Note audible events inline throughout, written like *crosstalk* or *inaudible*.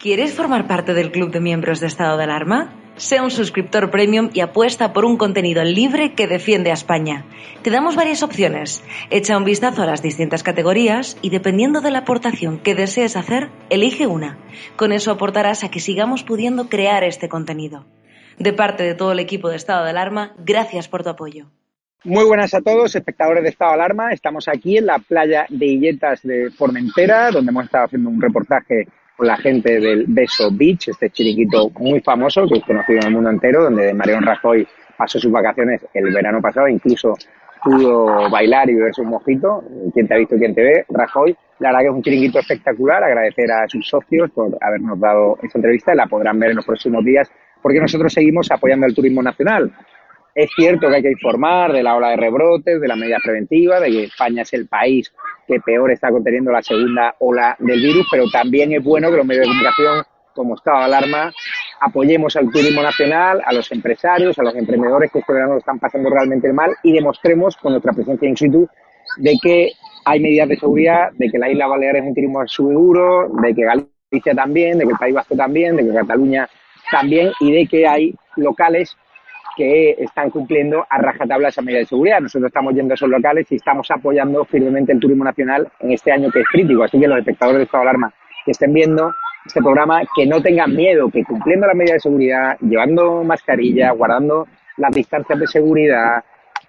¿Quieres formar parte del club de miembros de estado de alarma? Sea un suscriptor premium y apuesta por un contenido libre que defiende a España. Te damos varias opciones. Echa un vistazo a las distintas categorías y dependiendo de la aportación que desees hacer, elige una. Con eso aportarás a que sigamos pudiendo crear este contenido. De parte de todo el equipo de estado de alarma, gracias por tu apoyo. Muy buenas a todos, espectadores de Estado de Alarma. Estamos aquí en la playa de Illetas de Formentera, donde hemos estado haciendo un reportaje la gente del Beso Beach, este chiringuito muy famoso que es conocido en el mundo entero, donde Marion Rajoy pasó sus vacaciones el verano pasado, incluso pudo bailar y beberse un mojito. Quien te ha visto, quien te ve, Rajoy. La verdad que es un chiringuito espectacular. Agradecer a sus socios por habernos dado esta entrevista. La podrán ver en los próximos días porque nosotros seguimos apoyando el turismo nacional. Es cierto que hay que informar de la ola de rebrotes, de las medidas preventivas, de que España es el país que peor está conteniendo la segunda ola del virus, pero también es bueno que los medios de comunicación, como estado de alarma, apoyemos al turismo nacional, a los empresarios, a los emprendedores que este están pasando realmente mal y demostremos con nuestra presencia in situ de que hay medidas de seguridad, de que la isla Baleares es un turismo seguro, de que Galicia también, de que el País Vasco también, de que Cataluña también y de que hay locales que están cumpliendo a rajatabla esa medida de seguridad. Nosotros estamos yendo a esos locales y estamos apoyando firmemente el turismo nacional en este año que es crítico. Así que los espectadores de Estado de Alarma que estén viendo este programa, que no tengan miedo, que cumpliendo las medidas de seguridad, llevando mascarilla, guardando las distancias de seguridad,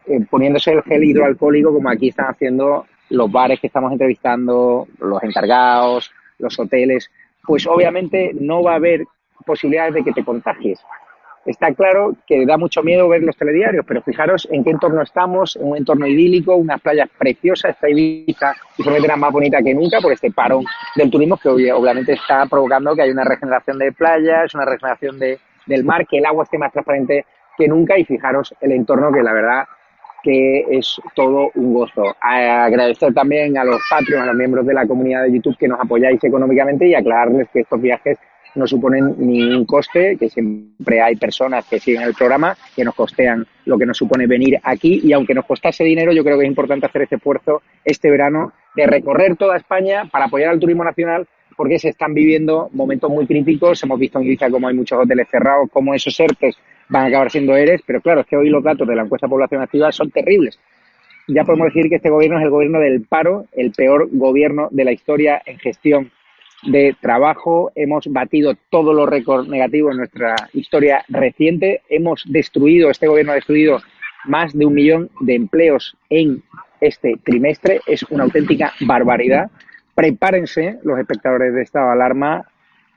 eh, poniéndose el gel hidroalcohólico, como aquí están haciendo los bares que estamos entrevistando, los encargados, los hoteles, pues obviamente no va a haber posibilidades de que te contagies. Está claro que da mucho miedo ver los telediarios, pero fijaros en qué entorno estamos, en un entorno idílico, unas playas preciosas, esta Ibiza y será más bonita que nunca por este parón del turismo que obviamente está provocando que haya una regeneración de playas, una regeneración de, del mar, que el agua esté más transparente que nunca y fijaros el entorno que la verdad que es todo un gozo. agradecer también a los Patreons, a los miembros de la comunidad de YouTube que nos apoyáis económicamente y aclararles que estos viajes no suponen ningún coste, que siempre hay personas que siguen el programa que nos costean lo que nos supone venir aquí y aunque nos costase dinero, yo creo que es importante hacer este esfuerzo este verano de recorrer toda España para apoyar al turismo nacional porque se están viviendo momentos muy críticos. Hemos visto en Ibiza cómo hay muchos hoteles cerrados, cómo esos ERTES van a acabar siendo ERES, pero claro, es que hoy los datos de la encuesta de población activa son terribles. Ya podemos decir que este gobierno es el gobierno del paro, el peor gobierno de la historia en gestión de trabajo, hemos batido todos los récords negativos en nuestra historia reciente, hemos destruido, este gobierno ha destruido más de un millón de empleos en este trimestre, es una auténtica barbaridad. Prepárense los espectadores de estado de alarma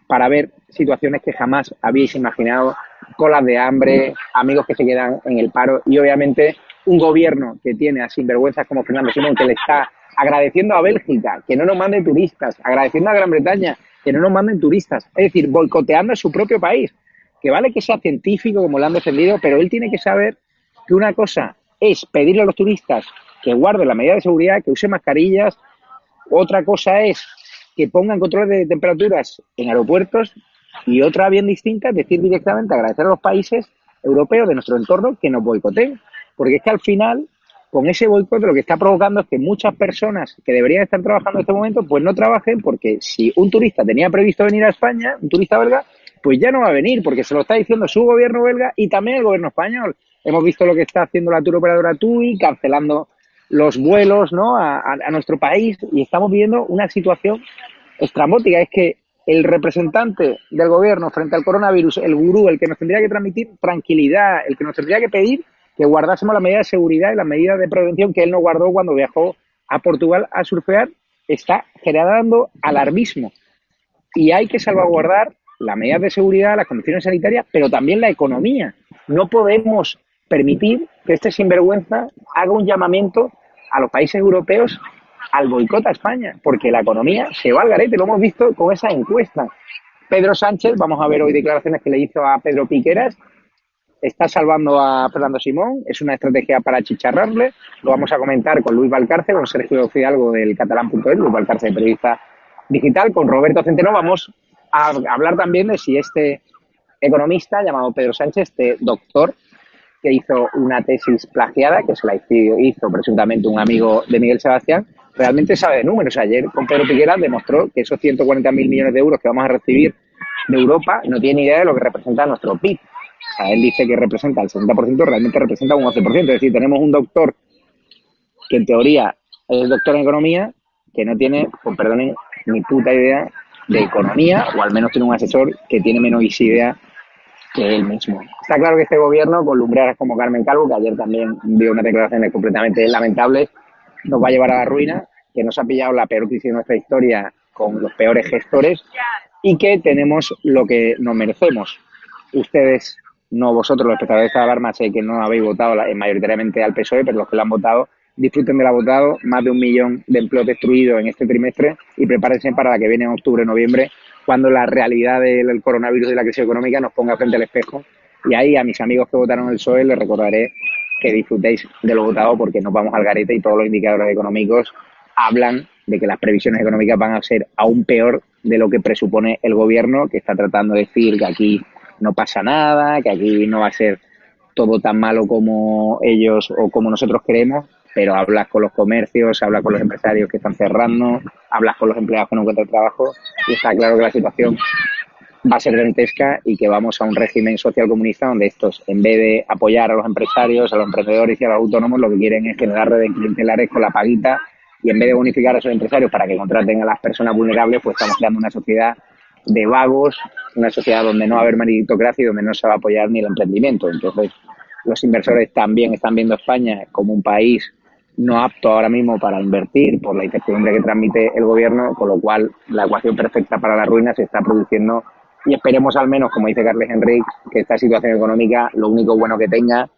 para ver situaciones que jamás habéis imaginado, colas de hambre, amigos que se quedan en el paro y obviamente un gobierno que tiene a sinvergüenzas como Fernando Simón que le está agradeciendo a Bélgica que no nos manden turistas, agradeciendo a Gran Bretaña que no nos manden turistas, es decir, boicoteando a su propio país. Que vale que sea científico, como lo han defendido, pero él tiene que saber que una cosa es pedirle a los turistas que guarden la medida de seguridad, que usen mascarillas, otra cosa es que pongan controles de temperaturas en aeropuertos y otra bien distinta es decir directamente agradecer a los países europeos de nuestro entorno que nos boicoteen. Porque es que al final con ese boicot lo que está provocando es que muchas personas que deberían estar trabajando en este momento, pues no trabajen porque si un turista tenía previsto venir a España, un turista belga, pues ya no va a venir porque se lo está diciendo su gobierno belga y también el gobierno español. Hemos visto lo que está haciendo la tour operadora TUI, cancelando los vuelos ¿no? a, nuestro país y estamos viviendo una situación estrambótica. Es que el representante del gobierno frente al coronavirus, el gurú, el que nos tendría que transmitir tranquilidad, el que nos tendría que pedir que guardásemos la medida de seguridad y la medida de prevención que él no guardó cuando viajó a Portugal a surfear, está generando alarmismo. y hay que salvaguardar las medidas de seguridad, las condiciones sanitarias, pero también la economía. No podemos permitir que este sinvergüenza haga un llamamiento a los países europeos al boicot a España, porque la economía se va al garete, lo hemos visto con esa encuesta. Pedro Sánchez, vamos a ver hoy declaraciones que le hizo a Pedro Piqueras, está salvando a Fernando Simón, es una estrategia para chicharrarle, lo vamos a comentar con Luis Valcarce, con Sergio Fidalgo del catalán.es, Luis Valcarce, periodista digital, con Roberto Centeno, vamos a hablar también de si este economista llamado Pedro Sánchez, este doctor que hizo una tesis plagiada, que se la hizo, presuntamente un amigo de Miguel Sebastián, realmente sabe de números. Ayer con Pedro Piquera demostró que esos 140.000 millones de euros que vamos a recibir de Europa no tiene idea de lo que representa nuestro PIB. O sea, él dice que representa el 60%, realmente representa un 11%. Es decir, tenemos un doctor que en teoría es doctor en economía, que no tiene, con perdonen, ni puta idea de economía, o al menos tiene un asesor que tiene menos idea que él mismo. Está claro que este gobierno, con lumbreras como Carmen Calvo, que ayer también dio unas declaraciones completamente lamentables, nos va a llevar a la ruina, que nos ha pillado la peor crisis de nuestra historia con los peores gestores y que tenemos lo que nos merecemos. Ustedes, no vosotros, los espectadores de alarma, sé que no habéis votado mayoritariamente al PSOE, pero los que lo han votado, disfruten de la votado, más de un millón de empleos destruidos en este trimestre y prepárense para la que viene en octubre, noviembre, cuando la realidad del coronavirus y la crisis económica nos ponga frente al espejo. Y ahí a mis amigos que votaron el PSOE les recordaré que disfrutéis de lo votado porque nos vamos al garete y todos los indicadores económicos hablan de que las previsiones económicas van a ser aún peor de lo que presupone el gobierno, que está tratando de decir que aquí no pasa nada, que aquí no va a ser todo tan malo como ellos o como nosotros queremos, pero hablas con los comercios, hablas con los empresarios que están cerrando, hablas con los empleados que no encuentran trabajo y está claro que la situación va a ser dantesca y que vamos a un régimen social comunista donde estos, en vez de apoyar a los empresarios, a los emprendedores y a los autónomos, lo que quieren es generar redes clientelares con la paguita y en vez de bonificar a esos empresarios para que contraten a las personas vulnerables, pues estamos creando una sociedad de vagos, una sociedad donde no va a haber meritocracia y donde no se va a apoyar ni el emprendimiento. Entonces, los inversores también están viendo a España como un país no apto ahora mismo para invertir por la incertidumbre que transmite el gobierno, con lo cual la ecuación perfecta para la ruina se está produciendo y esperemos al menos, como dice Carles Enrique, que esta situación económica lo único bueno que tenga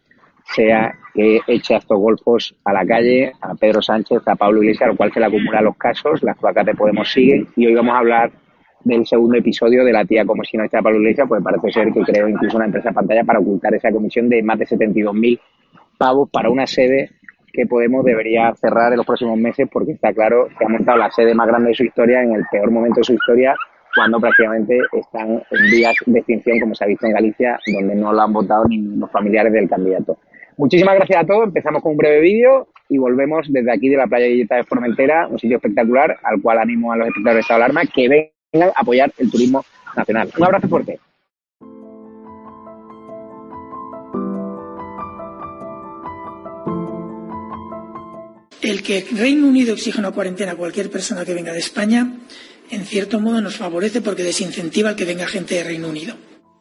sea que eche a estos golfos a la calle, a Pedro Sánchez, a Pablo Iglesias, al cual se le acumulan los casos, las placas de Podemos siguen y hoy vamos a hablar del segundo episodio de la tía como si no está Pablo Iglesias, pues parece ser que creó incluso una empresa pantalla para ocultar esa comisión de más de 72.000 pavos para una sede que Podemos debería cerrar en los próximos meses porque está claro que ha montado la sede más grande de su historia en el peor momento de su historia cuando prácticamente están en vías de extinción, como se ha visto en Galicia, donde no lo han votado ni los familiares del candidato. Muchísimas gracias a todos. Empezamos con un breve vídeo y volvemos desde aquí de la playa de Formentera, un sitio espectacular al cual animo a los espectadores de Estado de Alarma que vengan a apoyar el turismo nacional. Un abrazo fuerte. El que Reino Unido exija una cuarentena a cualquier persona que venga de España, en cierto modo nos favorece porque desincentiva el que venga gente de Reino Unido.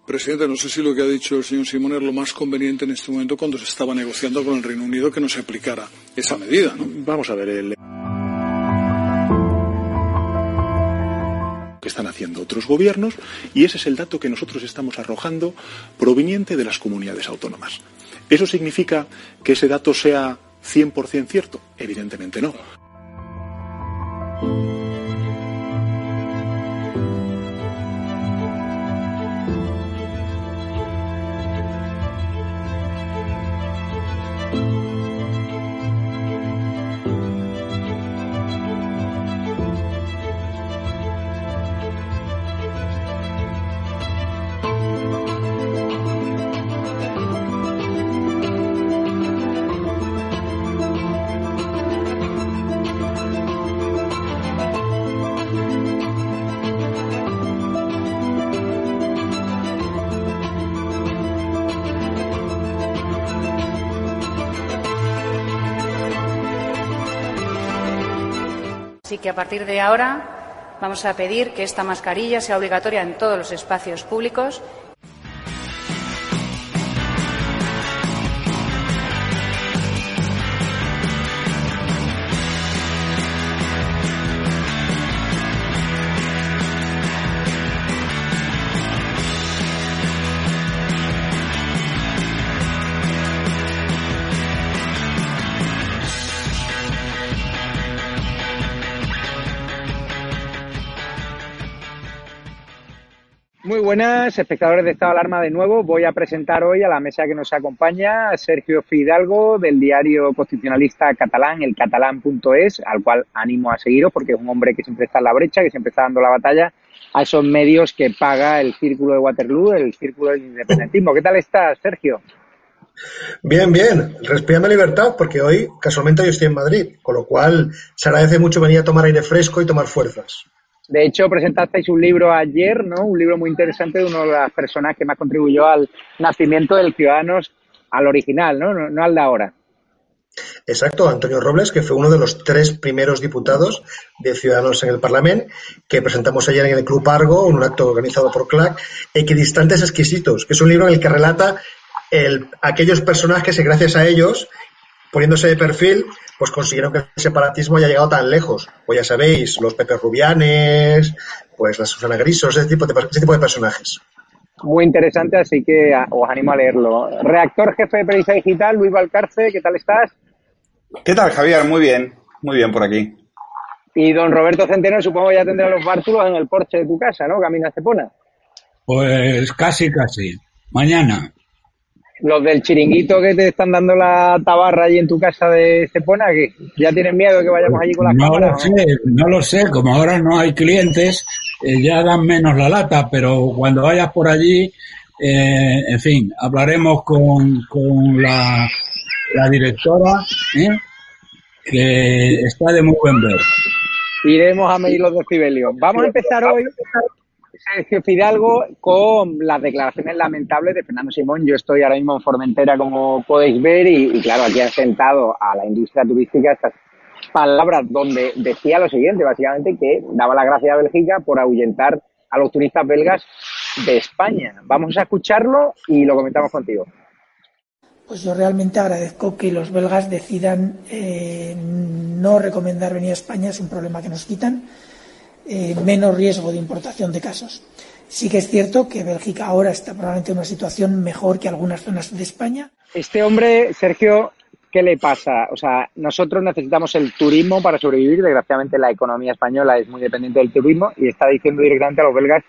Presidente, no sé si lo que ha dicho el señor Simón es lo más conveniente en este momento cuando se estaba negociando con el Reino Unido que no se aplicara esa medida. ¿no? Vamos a ver el. Que están haciendo otros gobiernos y ese es el dato que nosotros estamos arrojando proveniente de las comunidades autónomas. ¿Eso significa que ese dato sea 100% cierto? Evidentemente no. Partir de ahora vamos a pedir que esta mascarilla sea obligatoria en todos los espacios públicos buenas, espectadores de Estado de Alarma de nuevo. Voy a presentar hoy a la mesa que nos acompaña a Sergio Fidalgo del diario constitucionalista catalán, el catalán.es, al cual animo a seguiros porque es un hombre que siempre está en la brecha, que siempre está dando la batalla a esos medios que paga el Círculo de Waterloo, el Círculo del Independentismo. ¿Qué tal estás, Sergio? Bien, bien, respirando libertad porque hoy casualmente yo estoy en Madrid, con lo cual se agradece mucho venir a tomar aire fresco y tomar fuerzas. De hecho, presentasteis un libro ayer, ¿no? Un libro muy interesante de una de las personas que más contribuyó al nacimiento del Ciudadanos al original, ¿no? No, al de ahora. Exacto, Antonio Robles, que fue uno de los tres primeros diputados de Ciudadanos en el Parlamento, que presentamos ayer en el Club Argo, en un acto organizado por CLAC, Equidistantes Exquisitos, que es un libro en el que relata el, aquellos personajes que gracias a ellos, poniéndose de perfil, pues consiguieron que el separatismo haya llegado tan lejos. Pues ya sabéis, los Pepe Rubianes, pues la Susana Grisos, ese tipo de, ese tipo de personajes. Muy interesante, así que os animo a leerlo. Reactor jefe de periodista digital, Luis Valcarce, ¿qué tal estás? ¿Qué tal, Javier? Muy bien, muy bien por aquí. Y don Roberto Centeno, supongo ya tendrá los bártulos en el porche de tu casa, ¿no? Camino a Cepona. Pues casi, casi. Mañana los del chiringuito que te están dando la tabarra allí en tu casa de Cepona, que ya tienen miedo de que vayamos allí con las no cámaras. Lo sé, no lo sé, como ahora no hay clientes, eh, ya dan menos la lata, pero cuando vayas por allí, eh, en fin, hablaremos con, con la, la directora, ¿eh? que está de muy buen ver. Iremos a medir los decibelios. Vamos a empezar hoy Sergio Fidalgo con las declaraciones lamentables de Fernando Simón. Yo estoy ahora mismo en Formentera, como podéis ver, y, claro, aquí han sentado a la industria turística estas palabras donde decía lo siguiente, básicamente, que daba la gracia a Bélgica por ahuyentar a los turistas belgas de España. Vamos a escucharlo y lo comentamos contigo. Pues yo realmente agradezco que los belgas decidan eh, no recomendar venir a España, es un problema que nos quitan eh, menos riesgo de importación de casos. Sí que es cierto que Bélgica ahora está probablemente en una situación mejor que algunas zonas de España. Este hombre, Sergio, ¿qué le pasa? O sea, nosotros necesitamos el turismo para sobrevivir. Desgraciadamente, la economía española es muy dependiente del turismo y está diciendo directamente a los belgas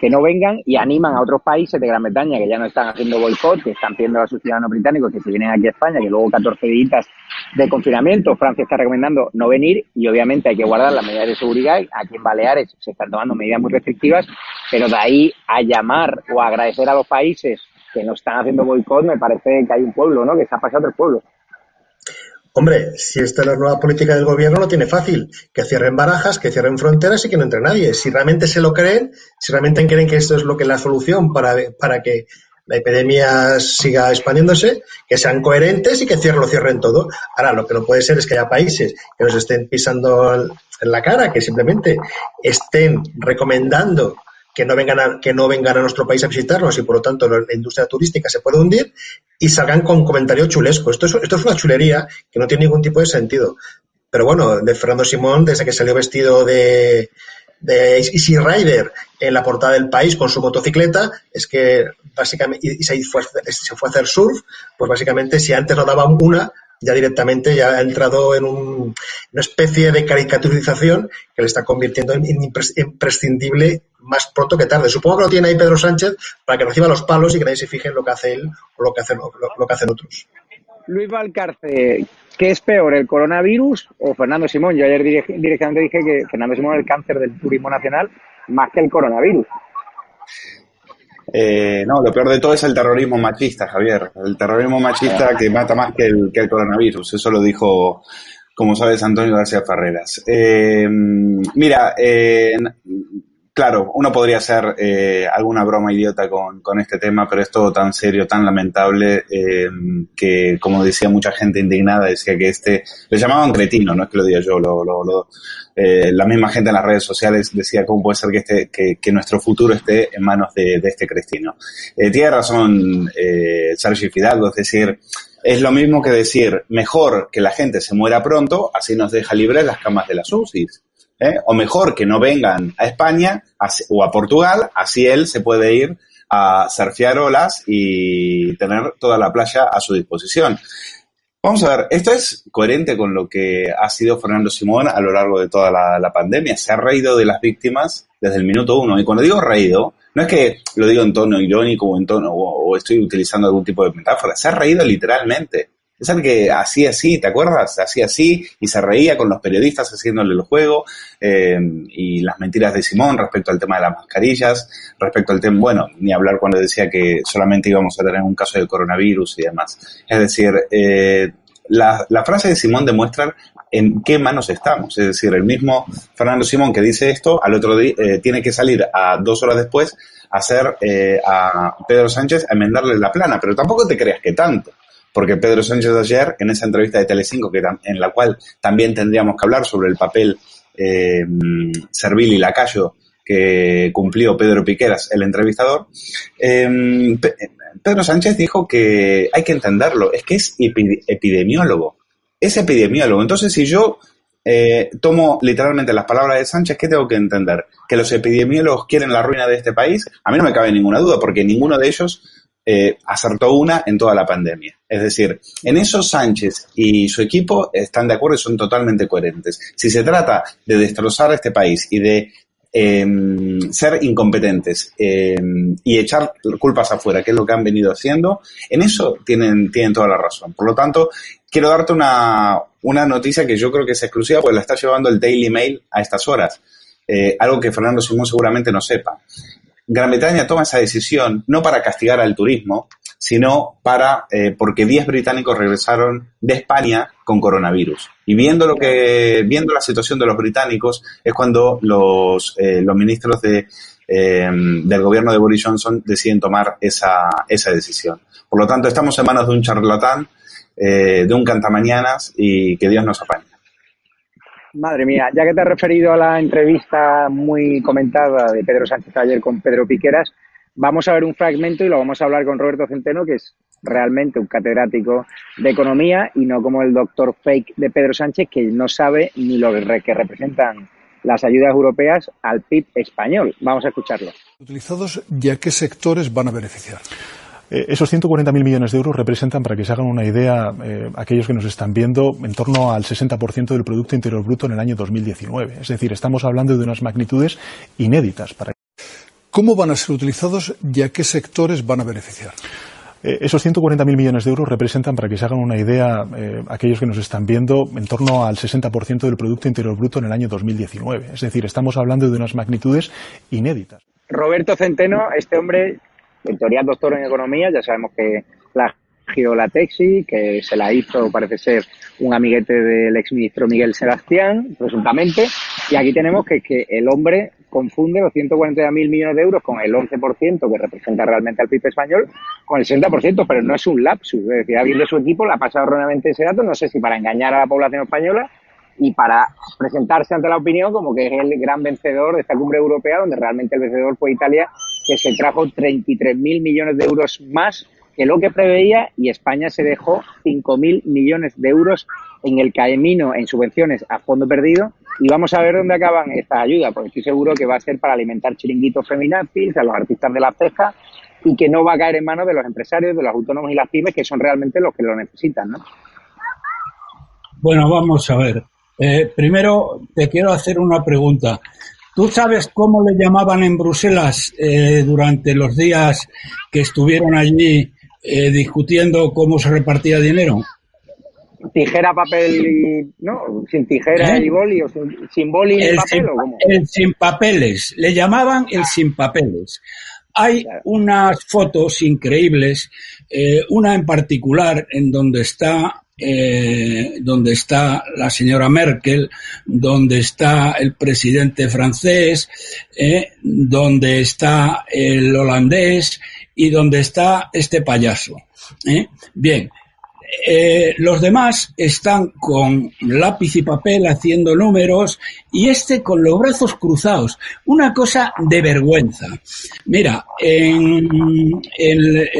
que no vengan y animan a otros países de Gran Bretaña que ya no están haciendo boicot, que están pidiendo a sus ciudadanos británicos que se vienen aquí a España, que luego 14 días de confinamiento, Francia está recomendando no venir y obviamente hay que guardar las medidas de seguridad. Aquí en Baleares se están tomando medidas muy restrictivas, pero de ahí a llamar o a agradecer a los países que no están haciendo boicot, me parece que hay un pueblo, ¿no? Que está pasando el pueblo. Hombre, si esta es la nueva política del gobierno, lo tiene fácil. Que cierren barajas, que cierren fronteras y que no entre nadie. Si realmente se lo creen, si realmente creen que esto es lo que es la solución para, para que la epidemia siga expandiéndose, que sean coherentes y que cierren, lo cierren todo. Ahora, lo que no puede ser es que haya países que nos estén pisando en la cara, que simplemente estén recomendando que no vengan a, que no vengan a nuestro país a visitarnos y por lo tanto la industria turística se puede hundir y salgan con comentarios chulescos. Esto es, esto es una chulería que no tiene ningún tipo de sentido. Pero bueno, de Fernando Simón, desde que salió vestido de, de Easy Rider en la portada del país con su motocicleta, es que básicamente, y, se, fue, se fue a hacer surf, pues básicamente si antes no daban una, ya directamente ya ha entrado en una especie de caricaturización que le está convirtiendo en imprescindible más pronto que tarde. Supongo que lo tiene ahí Pedro Sánchez para que reciba los palos y que nadie se fije en lo que hace él o lo que hacen, lo, que hacen otros. Luis Valcarce, ¿qué es peor, el coronavirus o Fernando Simón? Yo ayer directamente dije que Fernando Simón es el cáncer del turismo nacional más que el coronavirus. Eh, no, lo peor de todo es el terrorismo machista, Javier. El terrorismo machista que mata más que el, que el coronavirus. Eso lo dijo, como sabes, Antonio García Ferreras. Eh, mira, eh, claro, uno podría hacer eh, alguna broma idiota con, con, este tema, pero es todo tan serio, tan lamentable, eh, que como decía mucha gente indignada, decía que este, le llamaban cretino, no es que lo diga yo, lo, lo, lo eh, la misma gente en las redes sociales decía cómo puede ser que, este, que, que nuestro futuro esté en manos de, de este cretino. Eh, tiene razón eh, Sergio Fidalgo, es decir, es lo mismo que decir, mejor que la gente se muera pronto, así nos deja libres las camas de las UCIs. ¿Eh? O mejor que no vengan a España o a Portugal, así él se puede ir a surfear olas y tener toda la playa a su disposición. Vamos a ver, esto es coherente con lo que ha sido Fernando Simón a lo largo de toda la, la, pandemia. Se ha reído de las víctimas desde el minuto uno. Y cuando digo reído, no es que lo digo en tono irónico o en tono, o, estoy utilizando algún tipo de metáfora, se ha reído literalmente. Es el que hacía así, ¿te acuerdas? Hacía así y se reía con los periodistas haciéndole el juego eh, y las mentiras de Simón respecto al tema de las mascarillas, respecto al tema, bueno, ni hablar cuando decía que solamente íbamos a tener un caso de coronavirus y demás. Es decir, eh, la, la, frase de Simón demuestra en qué manos estamos. Es decir, el mismo Fernando Simón que dice esto, al otro día eh, tiene que salir a dos horas después a hacer eh, a Pedro Sánchez a enmendarle la plana, pero tampoco te creas que tanto. Porque Pedro Sánchez ayer, en esa entrevista de Telecinco, que, en la cual también tendríamos que hablar sobre el papel eh, servil y lacayo que cumplió Pedro Piqueras, el entrevistador, eh, Pedro Sánchez dijo que hay que entenderlo, es que es epidemiólogo es epidemiólogo. Entonces, si yo eh, tomo literalmente las palabras de Sánchez, ¿qué tengo que entender? ¿Que los epidemiólogos quieren la ruina de este país? A mí no me cabe ninguna duda, porque ninguno de ellos eh, acertó una en toda la pandemia. Es decir, en eso Sánchez y su equipo están de acuerdo y son totalmente coherentes. Si se trata de destrozar este país y de em, ser incompetentes em, y echar culpas afuera, que es lo que han venido haciendo, en eso tienen, tienen toda la razón. Por lo tanto, quiero darte una, noticia que yo creo que es exclusiva, porque la está llevando el Daily Mail a estas horas. Eh, algo que Fernando Simón seguramente no sepa. Gran Bretaña toma esa decisión no para castigar al turismo, sino para eh, porque 10 británicos regresaron de España con coronavirus. Y viendo lo que viendo la situación de los británicos es cuando los, eh, los ministros de, del gobierno de Boris Johnson deciden tomar esa, esa decisión. Por lo tanto, estamos en manos de un charlatán eh, de un cantamañanas y que Dios nos apañe. Madre mía, ya que te has referido a la entrevista muy comentada de Pedro Sánchez ayer con Pedro Piqueras, vamos a ver un fragmento y lo vamos a hablar con Roberto Centeno, que es realmente un catedrático de economía y no como el doctor fake de Pedro Sánchez, que no sabe ni lo que representan las ayudas europeas al PIB español. Vamos a escucharlo. Utilizados, ¿ya qué sectores van a beneficiar? Eh, esos 140.000 millones de euros representan, para que se hagan una idea, eh, aquellos que nos están viendo, en torno al 60% del Producto Interior Bruto en el año 2019. Es decir, estamos hablando de unas magnitudes inéditas. Para... ¿Cómo van a ser utilizados y a qué sectores van a beneficiar? Eh, esos 140.000 millones de euros representan, para que se hagan una idea, aquellos que nos están viendo, en torno al 60% del Producto Interior Bruto en el año 2019. Es decir, estamos hablando de unas magnitudes inéditas. Roberto Centeno, este hombre en teoría doctor en economía, ya sabemos que la la Texi, que se la hizo, parece ser, un amiguete del exministro Miguel Sebastián, presuntamente, y aquí tenemos que, que el hombre confunde los 140.000 millones de euros con el 11% que representa realmente al PIB español, con el 60%, pero no es un lapsus, es decir, alguien de su equipo le ha pasado erróneamente ese dato, no sé si para engañar a la población española y para presentarse ante la opinión como que es el gran vencedor de esta cumbre europea, donde realmente el vencedor fue Italia, que se trajo 33.000 millones de euros más que lo que preveía y España se dejó 5.000 millones de euros en el camino en subvenciones a fondo perdido y vamos a ver dónde acaban estas ayudas, porque estoy seguro que va a ser para alimentar chiringuitos feminazis a los artistas de la ceja y que no va a caer en manos de los empresarios, de los autónomos y las pymes, que son realmente los que lo necesitan, ¿no? Bueno, vamos a ver. Eh, primero, te quiero hacer una pregunta. ¿Tú sabes cómo le llamaban en Bruselas eh, durante los días que estuvieron allí eh, discutiendo cómo se repartía dinero? Tijera, papel y. ¿No? Sin tijera y boli o sin, boli y papel sin, o cómo? El sin papeles. Le llamaban el sin papeles. Hay unas fotos increíbles, una en particular en donde está eh, donde está la señora Merkel, donde está el presidente francés, eh, donde está el holandés y donde está este payaso. Eh. Bien, eh, los demás están con lápiz y papel haciendo números y este con los brazos cruzados. Una cosa de vergüenza. Mira, en,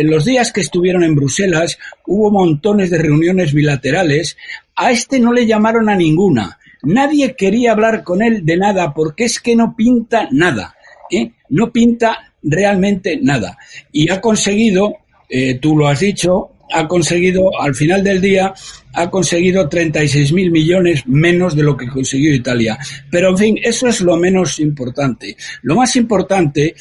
los días que estuvieron en Bruselas hubo montones de reuniones bilaterales. A este no le llamaron a ninguna. Nadie quería hablar con él de nada porque es que no pinta nada. ¿eh? No pinta realmente nada. Y ha conseguido, eh, tú lo has dicho, ha conseguido, al final del día, ha conseguido 36 mil millones menos de lo que consiguió Italia. Pero, en fin, eso es lo menos importante. Lo más importante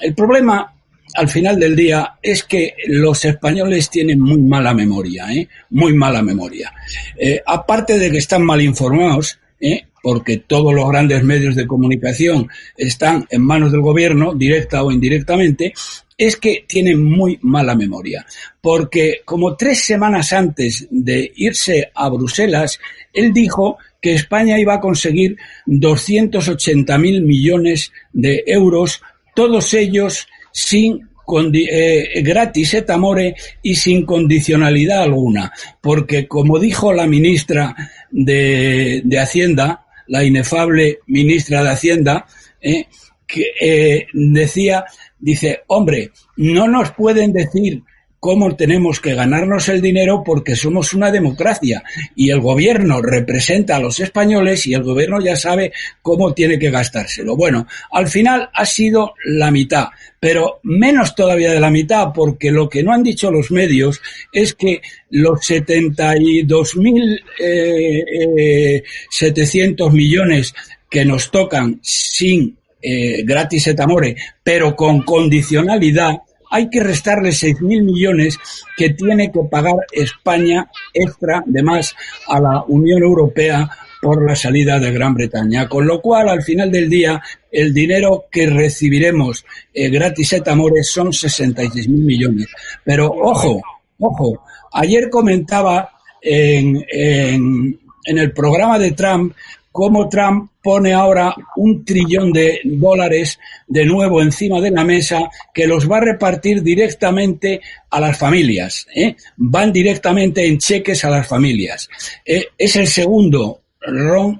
el problema al final del día es que los españoles tienen muy mala memoria, ¿eh? muy mala memoria. Eh, aparte de que están mal informados, ¿eh? porque todos los grandes medios de comunicación están en manos del gobierno, directa o indirectamente, es que tienen muy mala memoria. Porque como tres semanas antes de irse a Bruselas, él dijo que España iba a conseguir 280.000 millones de euros, todos ellos sin eh, gratis et amore y sin condicionalidad alguna, porque como dijo la ministra de, Hacienda, la inefable ministra de Hacienda, eh, que eh, decía, dice, hombre, no nos pueden decir cómo tenemos que ganarnos el dinero porque somos una democracia y el gobierno representa a los españoles y el gobierno ya sabe cómo tiene que gastárselo. Bueno, al final ha sido la mitad, pero menos todavía de la mitad porque lo que no han dicho los medios es que los 72.700 eh, eh, millones que nos tocan sin eh, gratis et amore, pero con condicionalidad, hay que restarle 6.000 millones que tiene que pagar España extra de más a la Unión Europea por la salida de Gran Bretaña. Con lo cual, al final del día, el dinero que recibiremos eh, gratis et amores son 66.000 millones. Pero ojo, ojo, ayer comentaba en, en, en el programa de Trump cómo Trump pone ahora un trillón de dólares de nuevo encima de la mesa que los va a repartir directamente a las familias. ¿eh? Van directamente en cheques a las familias. Eh, es el segundo round,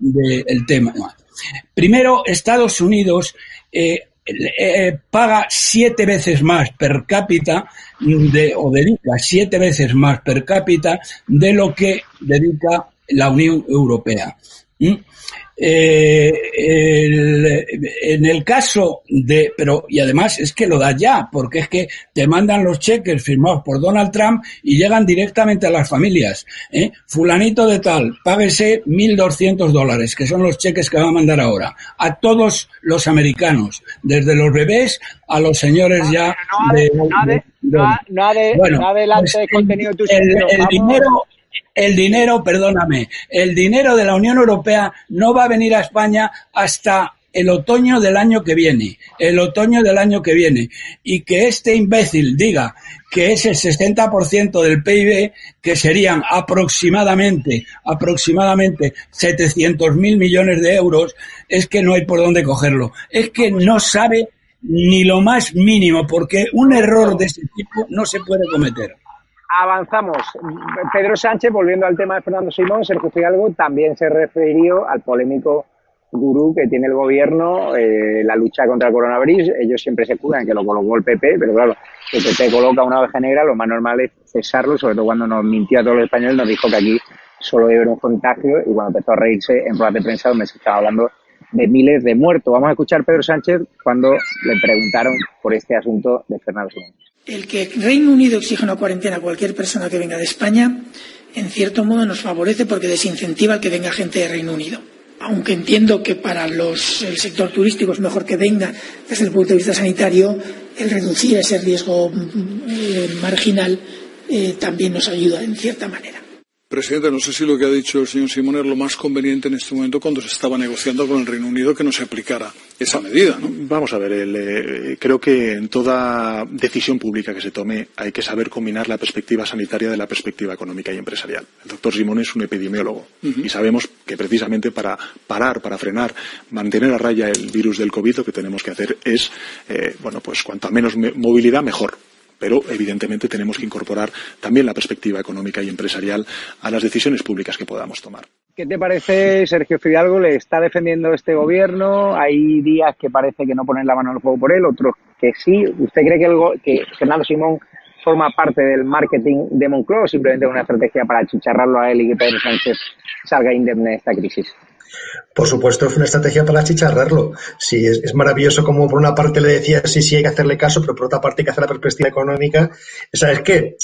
del tema. Primero, Estados Unidos eh, paga siete veces más per cápita de, o dedica siete veces más per cápita de lo que dedica la Unión Europea. Eh, en el caso de, pero y además es que lo da ya, porque es que te mandan los cheques firmados por Donald Trump y llegan directamente a las familias. ¿eh? Fulanito de tal, páguese 1.200 dólares, que son los cheques que va a mandar ahora, a todos los americanos, desde los bebés a los señores ya no, adelante contenido el dinero el dinero, perdóname, el dinero de la Unión Europea no va a venir a España hasta el otoño del año que viene, el otoño del año que viene, y que este imbécil diga que es el 60% del PIB, que serían aproximadamente, aproximadamente 700 mil millones de euros, es que no hay por dónde cogerlo. Es que no sabe ni lo más mínimo, porque un error de ese tipo no se puede cometer. Avanzamos. Pedro Sánchez, volviendo al tema de Fernando Simón, Sergio Fidalgo también se refirió al polémico gurú que tiene el gobierno, eh, la lucha contra el coronavirus. Ellos siempre se cuidan que lo colocó el PP, pero claro, el PP coloca una oveja negra, lo más normal es cesarlo, sobre todo cuando nos mintió a todos los españoles, nos dijo que aquí solo debe haber un contagio y cuando empezó a reírse en ruedas de prensa donde se estaba hablando de miles de muertos. Vamos a escuchar a Pedro Sánchez cuando le preguntaron por este asunto de Fernando Simón. El que Reino Unido exija una cuarentena a cualquier persona que venga de España, en cierto modo nos favorece porque desincentiva el que venga gente de Reino Unido. Aunque entiendo que para el sector turístico es mejor que venga desde el punto de vista sanitario, el reducir ese riesgo eh, marginal eh, también nos ayuda en cierta manera. Presidente, no sé si lo que ha dicho el señor Simón es lo más conveniente en este momento cuando se estaba negociando con el Reino Unido que no se aplicara esa medida. ¿no? Vamos a ver, eh, creo que en toda decisión pública que se tome hay que saber combinar la perspectiva sanitaria de la perspectiva económica y empresarial. El doctor Simón es un epidemiólogo y sabemos que precisamente para parar, para frenar, mantener a raya el virus del COVID lo que tenemos que hacer es, eh, bueno, pues cuanto menos movilidad mejor pero evidentemente tenemos que incorporar también la perspectiva económica y empresarial a las decisiones públicas que podamos tomar. ¿Qué te parece, Sergio Fidalgo? ¿Le está defendiendo este gobierno? Hay días que parece que no ponen la mano al fuego por él, otros que sí. ¿Usted cree que, que Fernando Simón forma parte del marketing de Moncloa o simplemente una estrategia para chicharrarlo a él y que Pedro Sánchez salga indemne de esta crisis? Por supuesto, es una estrategia para chicharrarlo. Sí, es, maravilloso como por una parte le decía, sí, sí, hay que hacerle caso, pero por otra parte hay que hacer la perspectiva económica. ¿Sabes qué?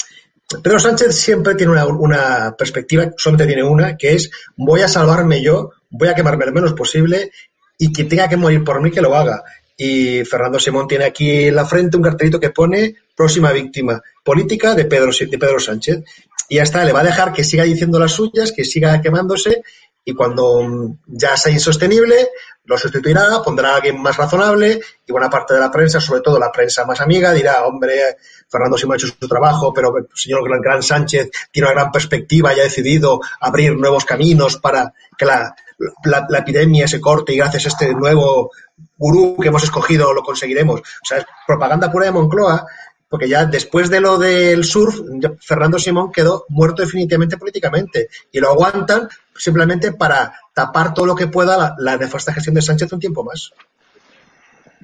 Pedro Sánchez siempre tiene una, una, perspectiva, solamente tiene una, que es voy a salvarme yo, voy a quemarme lo menos posible y que tenga que morir por mí que lo haga. y Fernando Simón tiene aquí en la frente un cartelito que pone próxima víctima política de Pedro, de Pedro Sánchez. Y ya está, le va a dejar que siga diciendo las suyas, que siga quemándose y cuando ya sea insostenible, lo sustituirá, pondrá a alguien más razonable y buena parte de la prensa, sobre todo la prensa más amiga, dirá, hombre, Fernando Simón ha hecho su trabajo, pero el señor Gran, Gran Sánchez tiene una gran perspectiva y ha decidido abrir nuevos caminos para que la, la, epidemia se corte y gracias a este nuevo gurú que hemos escogido lo conseguiremos. O sea, es propaganda pura de Moncloa, porque ya después de lo del surf, Fernando Simón quedó muerto definitivamente políticamente y lo aguantan simplemente para tapar todo lo que pueda la, la nefasta gestión de Sánchez un tiempo más.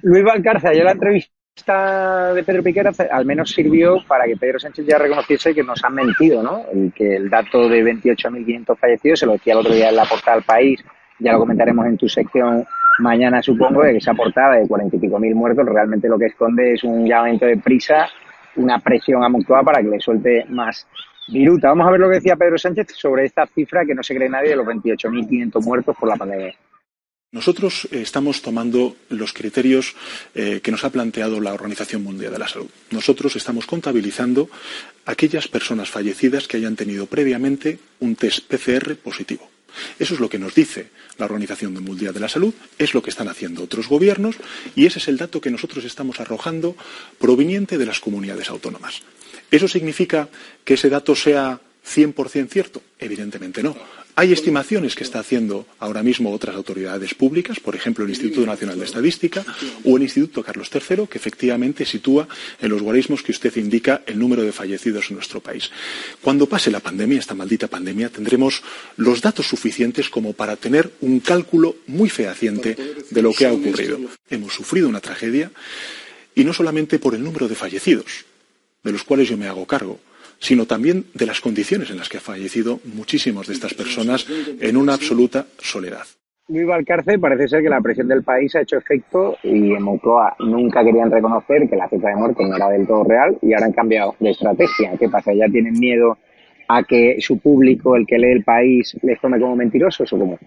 Luis Valcarza, yo la entrevista de Pedro Piquera al menos sirvió para que Pedro Sánchez ya reconociese que nos han mentido, ¿no? El que el dato de 28.500 fallecidos, se lo decía el otro día en la portada del país, ya lo comentaremos en tu sección mañana, supongo, de que esa portada de cuarenta y pico mil muertos realmente lo que esconde es un llamamiento de prisa, una presión a para que le suelte más viruta. Vamos a ver lo que decía Pedro Sánchez sobre esta cifra que no se cree nadie de los 28.500 muertos por la pandemia. Nosotros eh, estamos tomando los criterios eh, que nos ha planteado la Organización Mundial de la Salud. Nosotros estamos contabilizando aquellas personas fallecidas que hayan tenido previamente un test PCR positivo. Eso es lo que nos dice la Organización Mundial de la Salud, es lo que están haciendo otros gobiernos y ese es el dato que nosotros estamos arrojando proveniente de las comunidades autónomas. ¿Eso significa que ese dato sea 100% cierto? Evidentemente no. Hay estimaciones que están haciendo ahora mismo otras autoridades públicas, por ejemplo el Instituto Nacional de Estadística o el Instituto Carlos III, que efectivamente sitúa en los guarismos que usted indica el número de fallecidos en nuestro país. Cuando pase la pandemia, esta maldita pandemia, tendremos los datos suficientes como para tener un cálculo muy fehaciente de lo que ha ocurrido. Hemos sufrido una tragedia y no solamente por el número de fallecidos, de los cuales yo me hago cargo, sino también de las condiciones en las que han fallecido muchísimas de estas personas en una absoluta soledad. Luis Valcarce, parece ser que la presión del país ha hecho efecto y en Moncloa nunca querían reconocer que la cifra de muertos no era del todo real y ahora han cambiado de estrategia. ¿Qué pasa? ¿Ya tienen miedo a que su público, el que lee el país, les tome como mentirosos o cómo?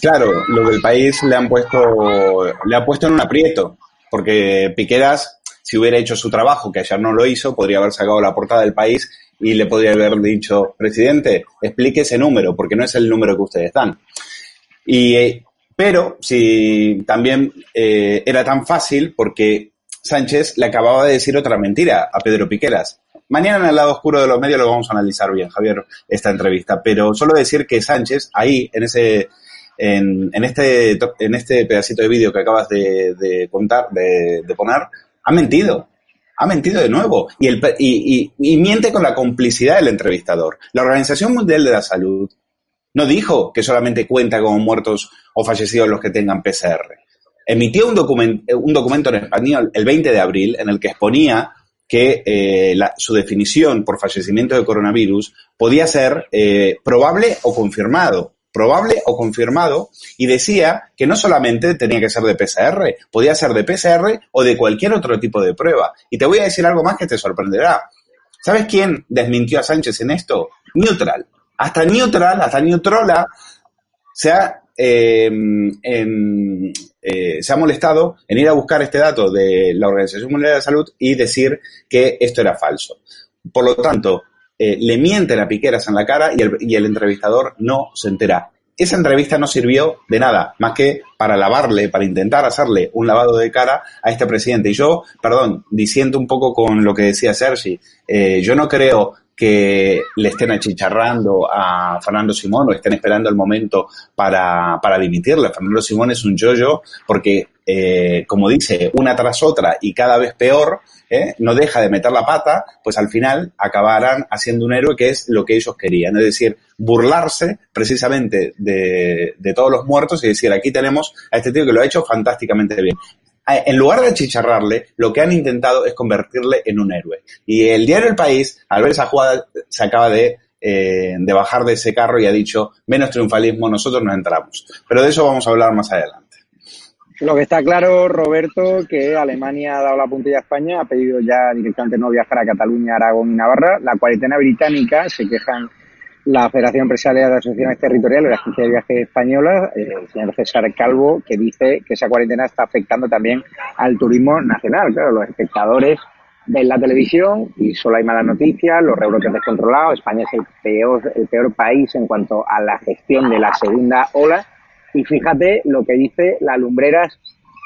Claro, lo del país le han puesto, le ha puesto en un aprieto, porque Piqueras si hubiera hecho su trabajo, que ayer no lo hizo, podría haber sacado la portada del país y le podría haber dicho, presidente, explique ese número, porque no es el número que ustedes dan. Y, pero si también eh, era tan fácil porque Sánchez le acababa de decir otra mentira a Pedro Piqueras. Mañana en el lado oscuro de los medios lo vamos a analizar bien, Javier, esta entrevista. Pero solo decir que Sánchez, ahí, en ese, en, este, en este pedacito de vídeo que acabas de, contar, de poner, ha mentido. Ha mentido de nuevo y, el, y, y, miente con la complicidad del entrevistador. La Organización Mundial de la Salud no dijo que solamente cuenta como muertos o fallecidos los que tengan PCR. Emitió un, un documento en español el 20 de abril en el que exponía que eh, su definición por fallecimiento de coronavirus podía ser eh, probable o confirmado probable o confirmado y decía que no solamente tenía que ser de PCR, podía ser de PCR o de cualquier otro tipo de prueba. Y te voy a decir algo más que te sorprenderá. ¿Sabes quién desmintió a Sánchez en esto? Neutral. Hasta Neutral, hasta Neutrola se ha, em, em, eh, se ha molestado en ir a buscar este dato de la Organización Mundial de la Salud y decir que esto era falso. Por lo tanto, eh, le mienten a Piqueras en la cara y el, y el entrevistador no se entera. Esa entrevista no sirvió de nada, más que para lavarle, para intentar hacerle un lavado de cara a este presidente. Y yo, perdón, diciendo un poco con lo que decía Sergi, eh, yo no creo que le estén achicharrando a Fernando Simón o estén esperando el momento para, para dimitirle. Fernando Simón es un yoyo porque, eh, como dice, una tras otra y cada vez peor, ¿eh? no deja de meter la pata, pues al final acabarán haciendo un héroe que es lo que ellos querían. Es decir, burlarse precisamente de, de todos los muertos y decir, aquí tenemos a este tío que lo ha hecho fantásticamente bien en lugar de achicharrarle, lo que han intentado es convertirle en un héroe. Y el diario El País, al ver esa jugada, se acaba de, eh, de bajar de ese carro y ha dicho, menos triunfalismo, nosotros no entramos. Pero de eso vamos a hablar más adelante. Lo que está claro, Roberto, que Alemania ha dado la puntilla a España, ha pedido ya directamente no viajar a Cataluña, Aragón y Navarra. La cuarentena británica se quejan la Federación Empresarial de Asociaciones Territoriales de la Agencia de Viajes Española, eh, el señor César Calvo, que dice que esa cuarentena está afectando también al turismo nacional. Claro, los espectadores ven la televisión y solo hay malas noticias, los rebrotes descontrolados. España es el peor, el peor país en cuanto a la gestión de la segunda ola. Y fíjate lo que dice la lumbreras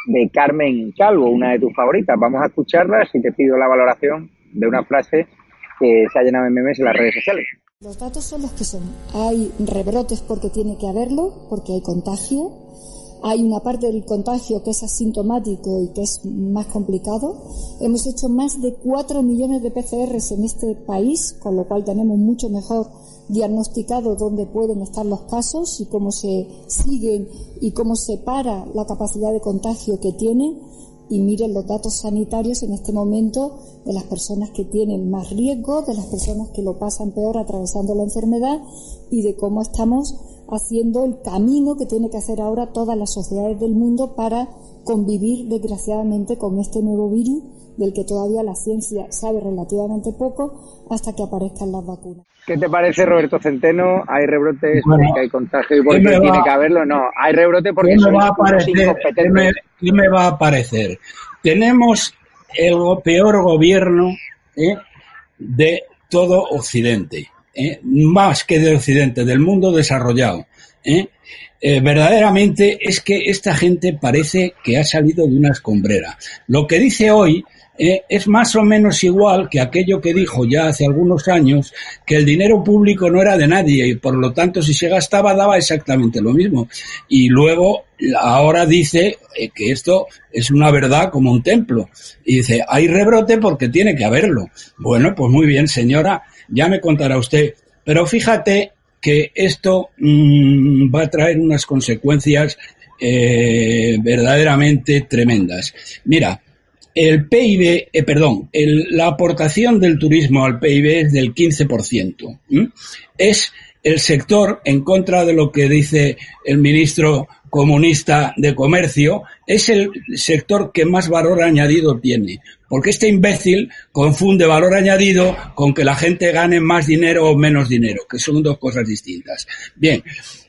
de Carmen Calvo, una de tus favoritas. Vamos a escucharla y te pido la valoración de una frase que se ha llenado de memes en las redes sociales. Los datos son los que son. Hay rebrotes porque tiene que haberlo, porque hay contagio. Hay una parte del contagio que es asintomático y que es más complicado. Hemos hecho más de 4 millones de PCRs en este país, con lo cual tenemos mucho mejor diagnosticado dónde pueden estar los casos y cómo se siguen y cómo se para la capacidad de contagio que tienen y miren los datos sanitarios en este momento de las personas que tienen más riesgo, de las personas que lo pasan peor atravesando la enfermedad y de cómo estamos haciendo el camino que tiene que hacer ahora todas las sociedades del mundo para convivir desgraciadamente con este nuevo virus del que todavía la ciencia sabe relativamente poco hasta que aparezcan las vacunas. ¿Qué te parece, Roberto Centeno? ¿Hay rebrotes porque hay contagio y porque tiene que haberlo? No, hay rebrote porque ¿qué me va a parecer, ¿qué me, va a parecer? Tenemos el peor gobierno ¿eh? de todo Occidente, ¿eh? más que de Occidente, del mundo desarrollado. ¿eh? verdaderamente es que esta gente parece que ha salido de una escombrera. Lo que dice hoy eh, es más o menos igual que aquello que dijo ya hace algunos años, que el dinero público no era de nadie y por lo tanto si se gastaba daba exactamente lo mismo. Y luego ahora dice eh, que esto es una verdad como un templo. Y dice, hay rebrote porque tiene que haberlo. Bueno, pues muy bien, señora, ya me contará usted. Pero fíjate que esto mm, va a traer unas consecuencias eh, verdaderamente tremendas. Mira, el PIB, eh, perdón, la aportación del turismo al PIB es del 15%. Es el sector, en contra de lo que dice el ministro comunista de comercio, es el sector que más valor añadido tiene. Porque este imbécil confunde valor añadido con que la gente gane más dinero o menos dinero, que son dos cosas distintas. Bien,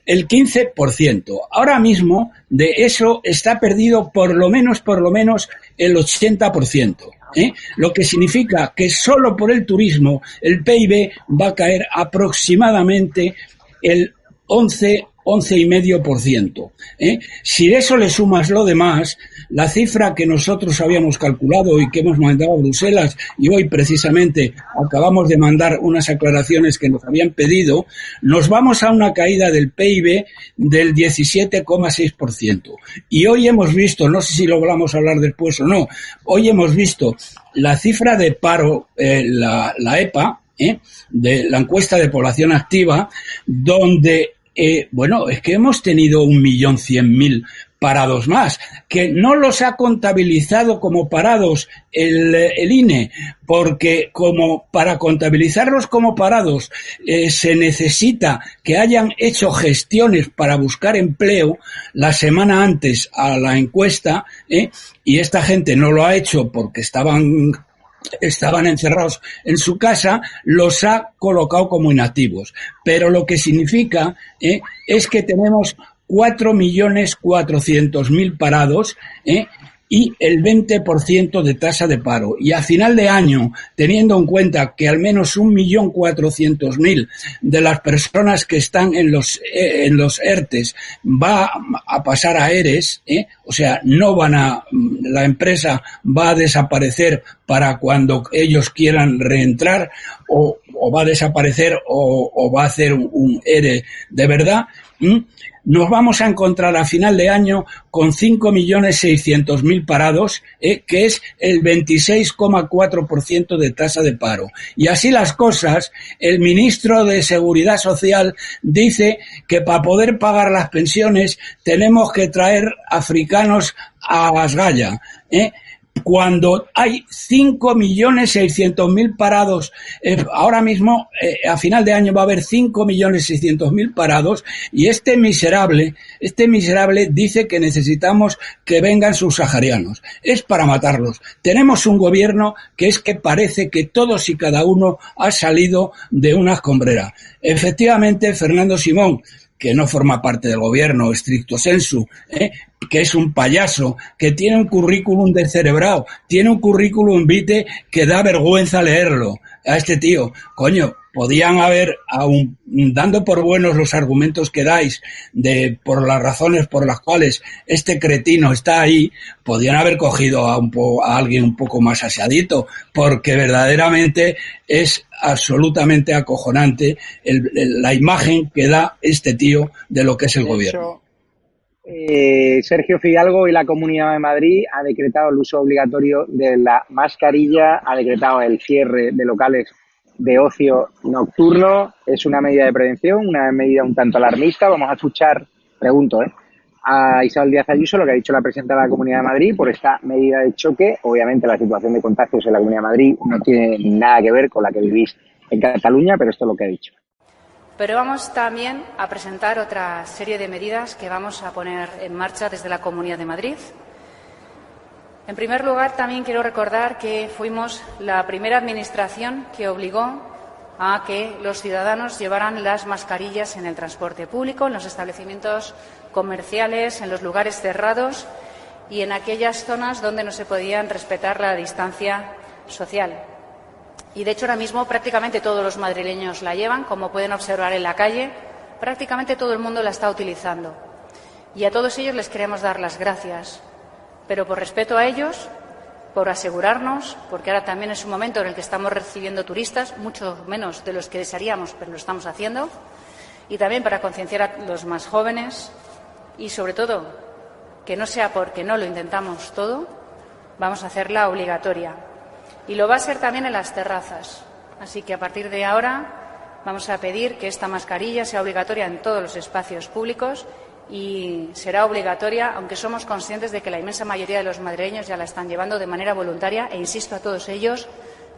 el 15%. Ahora mismo de eso está perdido por lo menos, por lo menos el 80%. ¿eh? Lo que significa que solo por el turismo el PIB va a caer aproximadamente el 11 11,5%. ¿eh? Si de eso le sumas lo demás, la cifra que nosotros habíamos calculado y que hemos mandado a Bruselas, y hoy precisamente acabamos de mandar unas aclaraciones que nos habían pedido, nos vamos a una caída del PIB del 17,6%. Y hoy hemos visto, no sé si lo vamos a hablar después o no, hoy hemos visto la cifra de paro, eh, la, EPA, ¿eh? de la encuesta de población activa, donde eh, bueno, es que hemos tenido un millón cien mil parados más, que no los ha contabilizado como parados el, INE, porque como para contabilizarlos como parados eh, se necesita que hayan hecho gestiones para buscar empleo la semana antes a la encuesta, ¿eh? y esta gente no lo ha hecho porque estaban estaban encerrados en su casa, los ha colocado como inactivos. Pero lo que significa eh, es que tenemos cuatro millones cuatrocientos mil parados ¿eh? Y el 20% de tasa de paro. Y a final de año, teniendo en cuenta que al menos un millón cuatrocientos mil de las personas que están en los, eh, en los ERTES va a pasar a ERES, ¿eh? o sea, no van a, la empresa va a desaparecer para cuando ellos quieran reentrar o, va a desaparecer o, va a hacer un, ERE de verdad nos vamos a encontrar a final de año con 5.600.000 parados, eh, que es el 26,4% de tasa de paro. Y así las cosas, el ministro de Seguridad Social dice que para poder pagar las pensiones tenemos que traer africanos a. ¿eh? Cuando hay 5.600.000 parados, eh, ahora mismo eh, a final de año va a haber 5.600.000 parados y este miserable, este miserable dice que necesitamos que vengan subsaharianos. Es para matarlos. Tenemos un gobierno que es que parece que todos y cada uno ha salido de una escombrera. Efectivamente, Fernando Simón, que no forma parte del gobierno estricto sensu, ¿eh? Que es un payaso, que tiene un currículum descerebrado, tiene un currículum vitae que da vergüenza leerlo. A este tío, coño, podían haber, aun dando por buenos los argumentos que dais de por las razones por las cuales este cretino está ahí, podían haber cogido a, un a alguien un poco más aseadito, porque verdaderamente es absolutamente acojonante la imagen que da este tío de lo que es el gobierno. Eh, Sergio Fidalgo y la Comunidad de Madrid ha decretado el uso obligatorio de la mascarilla, ha decretado el cierre de locales de ocio nocturno. Es una medida de prevención, una medida un tanto alarmista. Vamos a escuchar, pregunto, ¿eh? a Isabel Díaz Ayuso lo que ha dicho la presidenta de la Comunidad de Madrid por esta medida de choque. Obviamente la situación de contagios en la Comunidad de Madrid no tiene nada que ver con la que vivís en Cataluña, pero esto es lo que ha dicho. Pero vamos también a presentar otra serie de medidas que vamos a poner en marcha desde la Comunidad de Madrid en primer lugar, también quiero recordar que fuimos la primera Administración que obligó a que los ciudadanos llevaran las mascarillas en el transporte público, en los establecimientos comerciales, en los lugares cerrados y en aquellas zonas donde no se podían respetar la distancia social. Y, de hecho, ahora mismo prácticamente todos los madrileños la llevan, como pueden observar en la calle. Prácticamente todo el mundo la está utilizando. Y a todos ellos les queremos dar las gracias pero por respeto a ellos, por asegurarnos, porque ahora también es un momento en el que estamos recibiendo turistas, mucho menos de los que desearíamos, pero lo estamos haciendo, y también para concienciar a los más jóvenes y, sobre todo, que no sea porque no lo intentamos todo, vamos a hacerla obligatoria. Y lo va a ser también en las terrazas. Así que a partir de ahora vamos a pedir que esta mascarilla sea obligatoria en todos los espacios públicos y será obligatoria, aunque somos conscientes de que la inmensa mayoría de los madrileños ya la están llevando de manera voluntaria e insisto a todos ellos,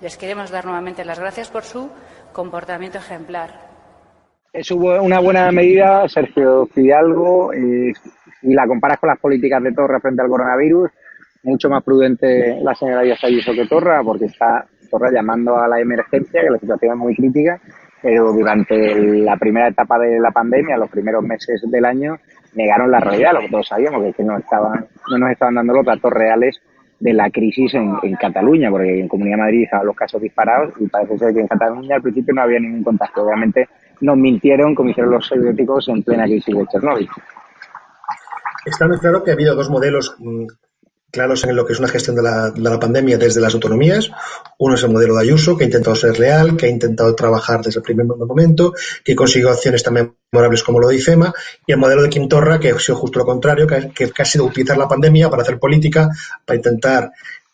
les queremos dar nuevamente las gracias por su comportamiento ejemplar. Es una buena medida, Sergio Fidalgo, y si la comparas con las políticas de Torra frente al coronavirus, mucho más prudente la señora Díaz Ayuso que Torra, porque está Torra llamando a la emergencia, que la situación es muy crítica, pero durante la primera etapa de la pandemia, los primeros meses del año, negaron la realidad, lo que todos sabíamos, que, no, estaban, no nos estaban dando los datos reales de la crisis en, en, Cataluña, porque en Comunidad de Madrid estaban los casos disparados y parece ser que en Cataluña al principio no había ningún contacto. Obviamente nos mintieron, como hicieron los soviéticos en plena crisis de Chernóbil. Está muy claro que ha habido dos modelos mm, claros en lo que es una gestión de la, de la, pandemia desde las autonomías. Uno es el modelo de Ayuso, que ha intentado ser real, que ha intentado trabajar desde el primer momento, que consiguió acciones también memorables como lo de IFEMA, y el modelo de Quintorra, que ha sido justo lo contrario, que, que ha sido utilizar la pandemia para hacer política, para intentar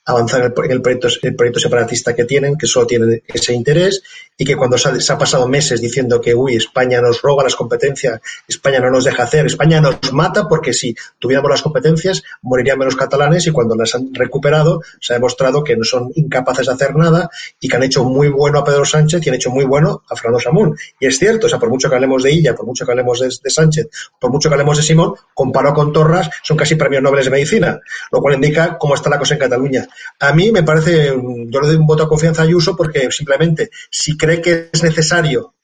avanzar en el, proyecto, el proyecto separatista que tienen, que solo tienen ese interés, y que cuando se ha, se ha, pasado meses diciendo que, uy, España nos roba las competencias, España no nos deja hacer, España nos mata, porque si tuviéramos las competencias, morirían menos catalanes, y cuando las han recuperado, se ha demostrado que no son incapaces de hacer nada, y que han hecho muy bueno a Pedro Sánchez y han hecho muy bueno a Fernando Samún. Y es cierto, o sea, por mucho que hablemos de Illa, por mucho que hablemos de Sánchez, por mucho que hablemos de Simón, comparado con Torras, son casi premios nobles de medicina, lo cual indica cómo está la cosa en Cataluña. A mí me parece, yo le doy un voto de confianza a Ayuso porque simplemente si cree que es necesario,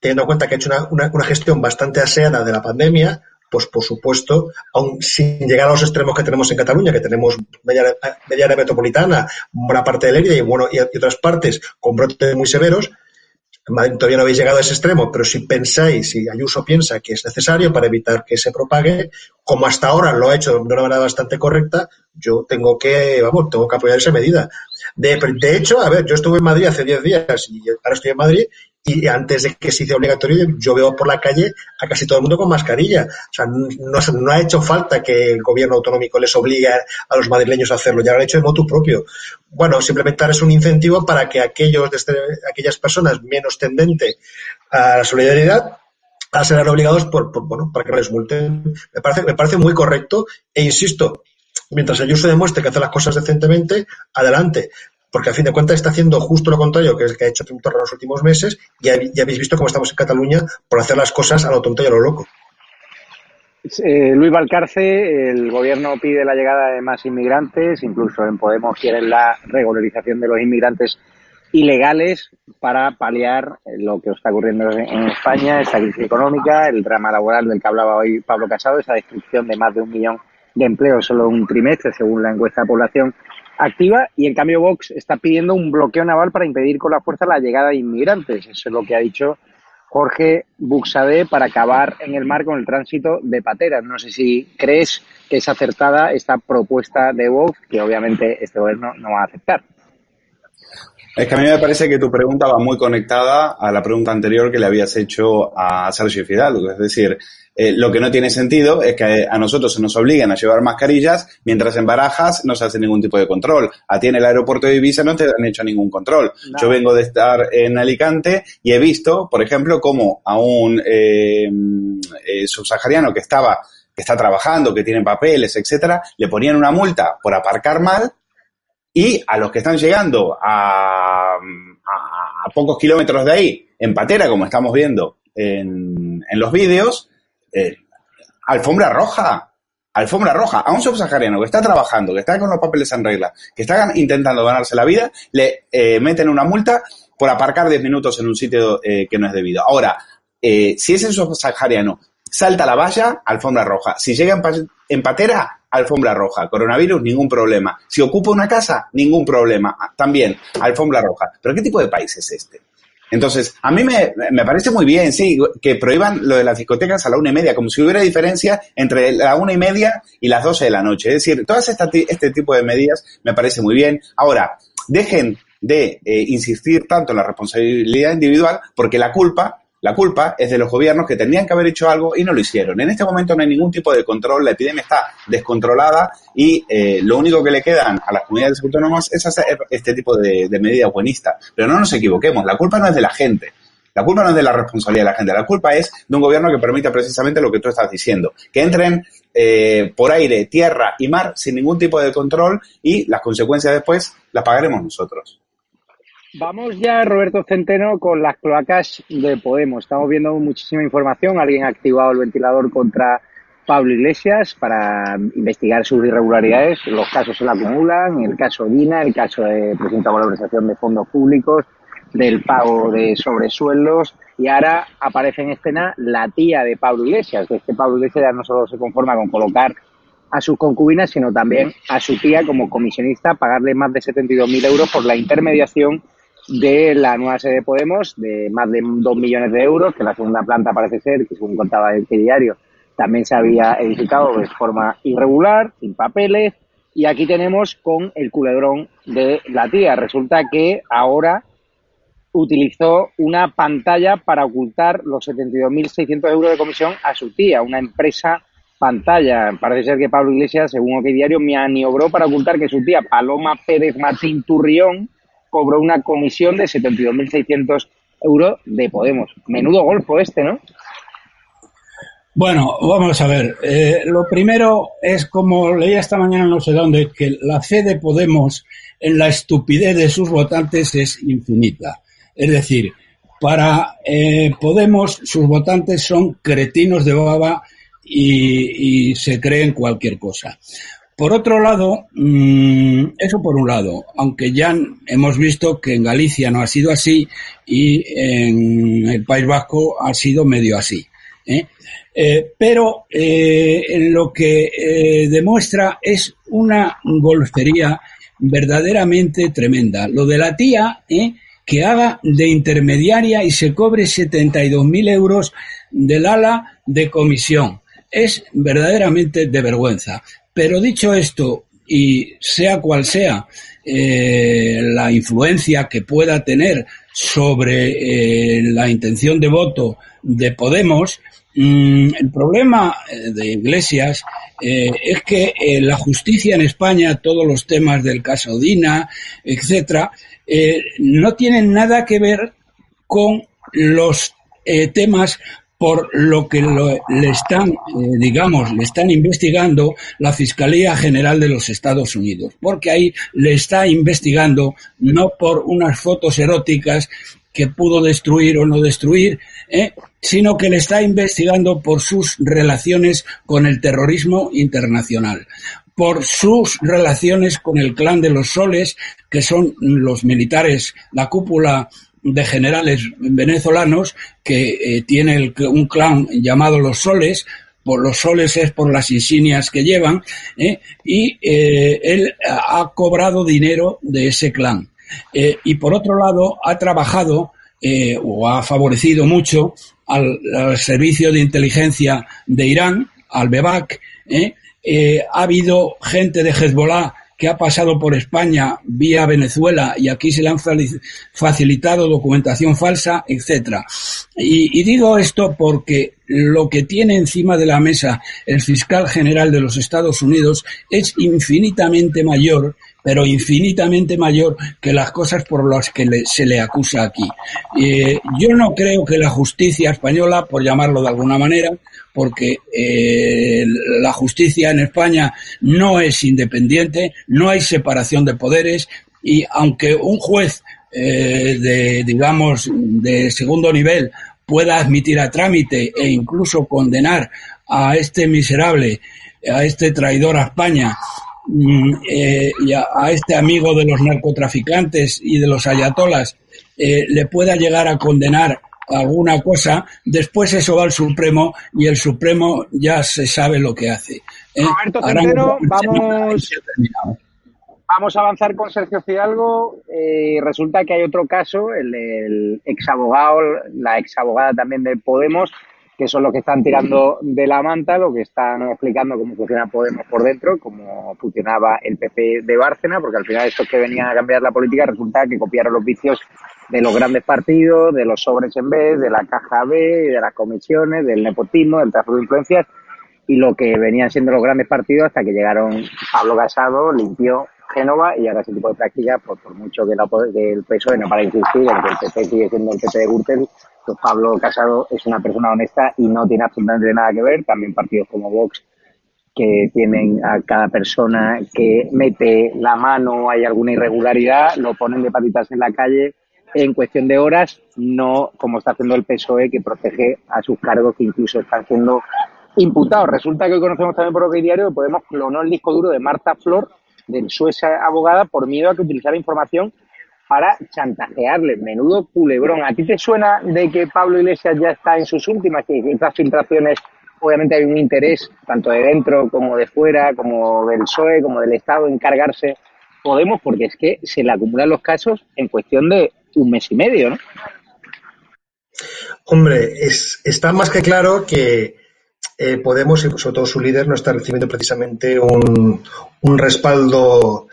teniendo en cuenta que ha hecho una, gestión bastante aseada de la pandemia, pues por supuesto, aun sin llegar a los extremos que tenemos en Cataluña, que tenemos media, área metropolitana, buena parte de Lérida y, bueno, y, otras partes con brotes muy severos, todavía no habéis llegado a ese extremo, pero si pensáis, si Ayuso piensa que es necesario para evitar que se propague, como hasta ahora lo ha hecho de una manera bastante correcta, yo tengo que, vamos, tengo que apoyar esa medida. De, de hecho, a ver, yo estuve en Madrid hace 10 días y ahora estoy en Madrid y antes de que se hice obligatorio, yo veo por la calle a casi todo el mundo con mascarilla. O sea, no, no ha hecho falta que el gobierno autonómico les obligue a los madrileños a hacerlo, ya lo han hecho de motu propio. Bueno, simplemente es un incentivo para que aquellos, desde, aquellas personas menos tendentes a la solidaridad a ser obligados por, por, bueno, para que les multen. Me parece, me parece muy correcto e insisto, Mientras Ayuso demuestre que hace las cosas decentemente, adelante. Porque a fin de cuentas está haciendo justo lo contrario que es el que ha hecho Torra en los últimos meses. Y ya, habéis visto cómo estamos en Cataluña por hacer las cosas a lo tonto y a lo loco. Eh, Luis Valcarce, el gobierno pide la llegada de más inmigrantes, incluso en Podemos quieren la regularización de los inmigrantes ilegales para paliar lo que está ocurriendo en España, esta crisis económica, el drama laboral del que hablaba hoy Pablo Casado, esa destrucción de más de un millón de empleos solo un trimestre, según la encuesta de población activa, y en cambio Vox está pidiendo un bloqueo naval para impedir con la fuerza la llegada de inmigrantes. Eso es lo que ha dicho Jorge Buxade para acabar en el mar con el tránsito de pateras. No sé si crees que es acertada esta propuesta de Vox, que obviamente este gobierno no va a aceptar. Es que a mí me parece que tu pregunta va muy conectada a la pregunta anterior que le habías hecho a Sergio Fidalgo. Es decir, eh, lo que no tiene sentido es que a nosotros se nos obliguen a llevar mascarillas mientras en Barajas no se hace ningún tipo de control. A ti en el aeropuerto de Ibiza no te han hecho ningún control. Yo vengo de estar en Alicante y he visto, por ejemplo, cómo a un eh, eh, subsahariano que estaba que está trabajando, que tiene papeles, etcétera, le ponían una multa por aparcar mal y a los que están llegando a, a, pocos kilómetros de ahí, en patera, como estamos viendo en, en los vídeos, eh, alfombra roja. Alfombra roja. A un subsahariano que está trabajando, que está con los papeles en regla, que está intentando ganarse la vida, le eh, meten una multa por aparcar 10 minutos en un sitio eh, que no es debido. Ahora, si ese subsahariano salta la valla, alfombra roja. Si llega en patera, alfombra roja. Coronavirus, ningún problema. Si ocupa una casa, ningún problema. También, alfombra roja. ¿Pero qué tipo de país es este? Entonces, a mí me, me, parece muy bien, sí, que prohíban lo de las discotecas a la una y media, como si hubiera diferencia entre la una y media y las doce de la noche. Es decir, todas esta, este tipo de medidas me parece muy bien. Ahora, dejen de eh, insistir tanto en la responsabilidad individual, porque la culpa la culpa es de los gobiernos que tendrían que haber hecho algo y no lo hicieron. En este momento no hay ningún tipo de control, la epidemia está descontrolada y eh, lo único que le quedan a las comunidades autónomas es hacer este tipo de, medidas buenistas. Pero no nos equivoquemos, la culpa no es de la gente. La culpa no es de la responsabilidad de la gente, la culpa es de un gobierno que permite precisamente lo que tú estás diciendo, que entren eh, por aire, tierra y mar sin ningún tipo de control y las consecuencias después las pagaremos nosotros. Vamos ya, Roberto Centeno, con las cloacas de Podemos. Estamos viendo muchísima información. Alguien ha activado el ventilador contra Pablo Iglesias para investigar sus irregularidades. Los casos se le acumulan. El caso Dina, el caso de presunta valorización de fondos públicos, del pago de sobresueldos. Y ahora aparece en escena la tía de Pablo Iglesias. De este Pablo Iglesias ya no solo se conforma con colocar a sus concubinas, sino también a su tía como comisionista, pagarle más de 72.000 euros por la intermediación de la nueva sede de Podemos, de más de dos millones de euros, que la segunda planta parece ser, que según contaba el diario, también se había edificado de forma irregular, sin papeles, y aquí tenemos con el culebrón de la tía. Resulta que ahora utilizó una pantalla para ocultar los 72.600 euros de comisión a su tía, una empresa pantalla. Parece ser que Pablo Iglesias, según OK Diario, maniobró para ocultar que su tía, Paloma Pérez Martín Turrión, cobró una comisión de 72.600 euros de Podemos. Menudo golfo este, ¿no? Bueno, vamos a ver. Eh, lo primero es, como leía esta mañana no sé dónde, que la fe de Podemos en la estupidez de sus votantes es infinita. Es decir, para eh, Podemos sus votantes son cretinos de baba y, y se creen cualquier cosa. Por otro lado, mm, eso por un lado, aunque ya hemos visto que en Galicia no ha sido así y en el País Vasco ha sido medio así. ¿eh? Eh, pero eh, lo que demuestra es una golfería verdaderamente tremenda. Lo de la tía, que haga de intermediaria y se cobre 72.000 euros del ala de comisión. Es verdaderamente de vergüenza. Pero dicho esto, y sea cual sea eh, la influencia que pueda tener sobre eh, la intención de voto de Podemos, mm, el problema eh, de Iglesias es que la justicia en España, todos los temas del caso Dina, etcétera, no tienen nada que ver con los temas por lo que le están, eh, digamos, le están investigando la Fiscalía General de los Estados Unidos, porque ahí le está investigando no por unas fotos eróticas que pudo destruir o no destruir, ¿eh? sino que le está investigando por sus relaciones con el terrorismo internacional, por sus relaciones con el clan de los soles, que son los militares, la cúpula de generales venezolanos que eh, tiene un clan llamado los soles, por los soles es por las insignias que llevan, ¿eh? y eh, él ha cobrado dinero de ese clan. y por otro lado, ha trabajado o ha favorecido mucho al, servicio de inteligencia de Irán, al BEBAC. ha habido gente de Hezbollah que ha pasado por España vía Venezuela y aquí se le han facilitado documentación falsa, etcétera. Y, digo esto porque lo que tiene encima de la mesa el fiscal general de los Estados Unidos es infinitamente mayor pero infinitamente mayor que las cosas por las que se le acusa aquí. Eh, yo no creo que la justicia española, por llamarlo de alguna manera, porque eh, la justicia en España no es independiente, no hay separación de poderes y aunque un juez eh, de, digamos, de segundo nivel pueda admitir a trámite e incluso condenar a este miserable, a este traidor a España Mm, eh, y a, este amigo de los narcotraficantes y de los ayatolas le pueda llegar a condenar alguna cosa, después eso va al Supremo y el Supremo ya se sabe lo que hace. ¿eh? Roberto vamos, vamos a avanzar con Sergio Fidalgo. resulta que hay otro caso, el, el ex abogado, la ex abogada también de Podemos, que son los que están tirando de la manta, lo que están explicando cómo funciona Podemos por dentro, cómo funcionaba el PP de Bárcena, porque al final estos que venían a cambiar la política resulta que copiaron los vicios de los grandes partidos, de los sobres en B, de la caja B, de las comisiones, del nepotismo, del tráfico de influencias, y lo que venían siendo los grandes partidos hasta que llegaron Pablo Casado, limpió Génova y ahora ese tipo de prácticas, pues por mucho que, la, que el PSOE no para insistir en el PP sigue siendo el PP de Gürtel, pues Pablo Casado es una persona honesta y no tiene absolutamente nada que ver. También partidos como Vox que tienen a cada persona que mete la mano, hay alguna irregularidad, lo ponen de patitas en la calle en cuestión de horas, no como está haciendo el PSOE que protege a sus cargos que incluso están siendo imputados. Resulta que hoy conocemos también por lo que diario Podemos clonó el disco duro de Marta Flor, de su abogada, por miedo a que utilizara información para chantajearle. Menudo culebrón. ¿A ti te suena de que Pablo Iglesias ya está en sus últimas? Estas filtraciones, obviamente hay un interés, tanto de dentro como de fuera, como del PSOE, como del Estado, en cargarse Podemos, porque es que se le acumulan los casos en cuestión de un mes y medio, ¿no? Hombre, es, está más que claro que eh, Podemos, y sobre todo su líder, no está recibiendo precisamente un, un respaldo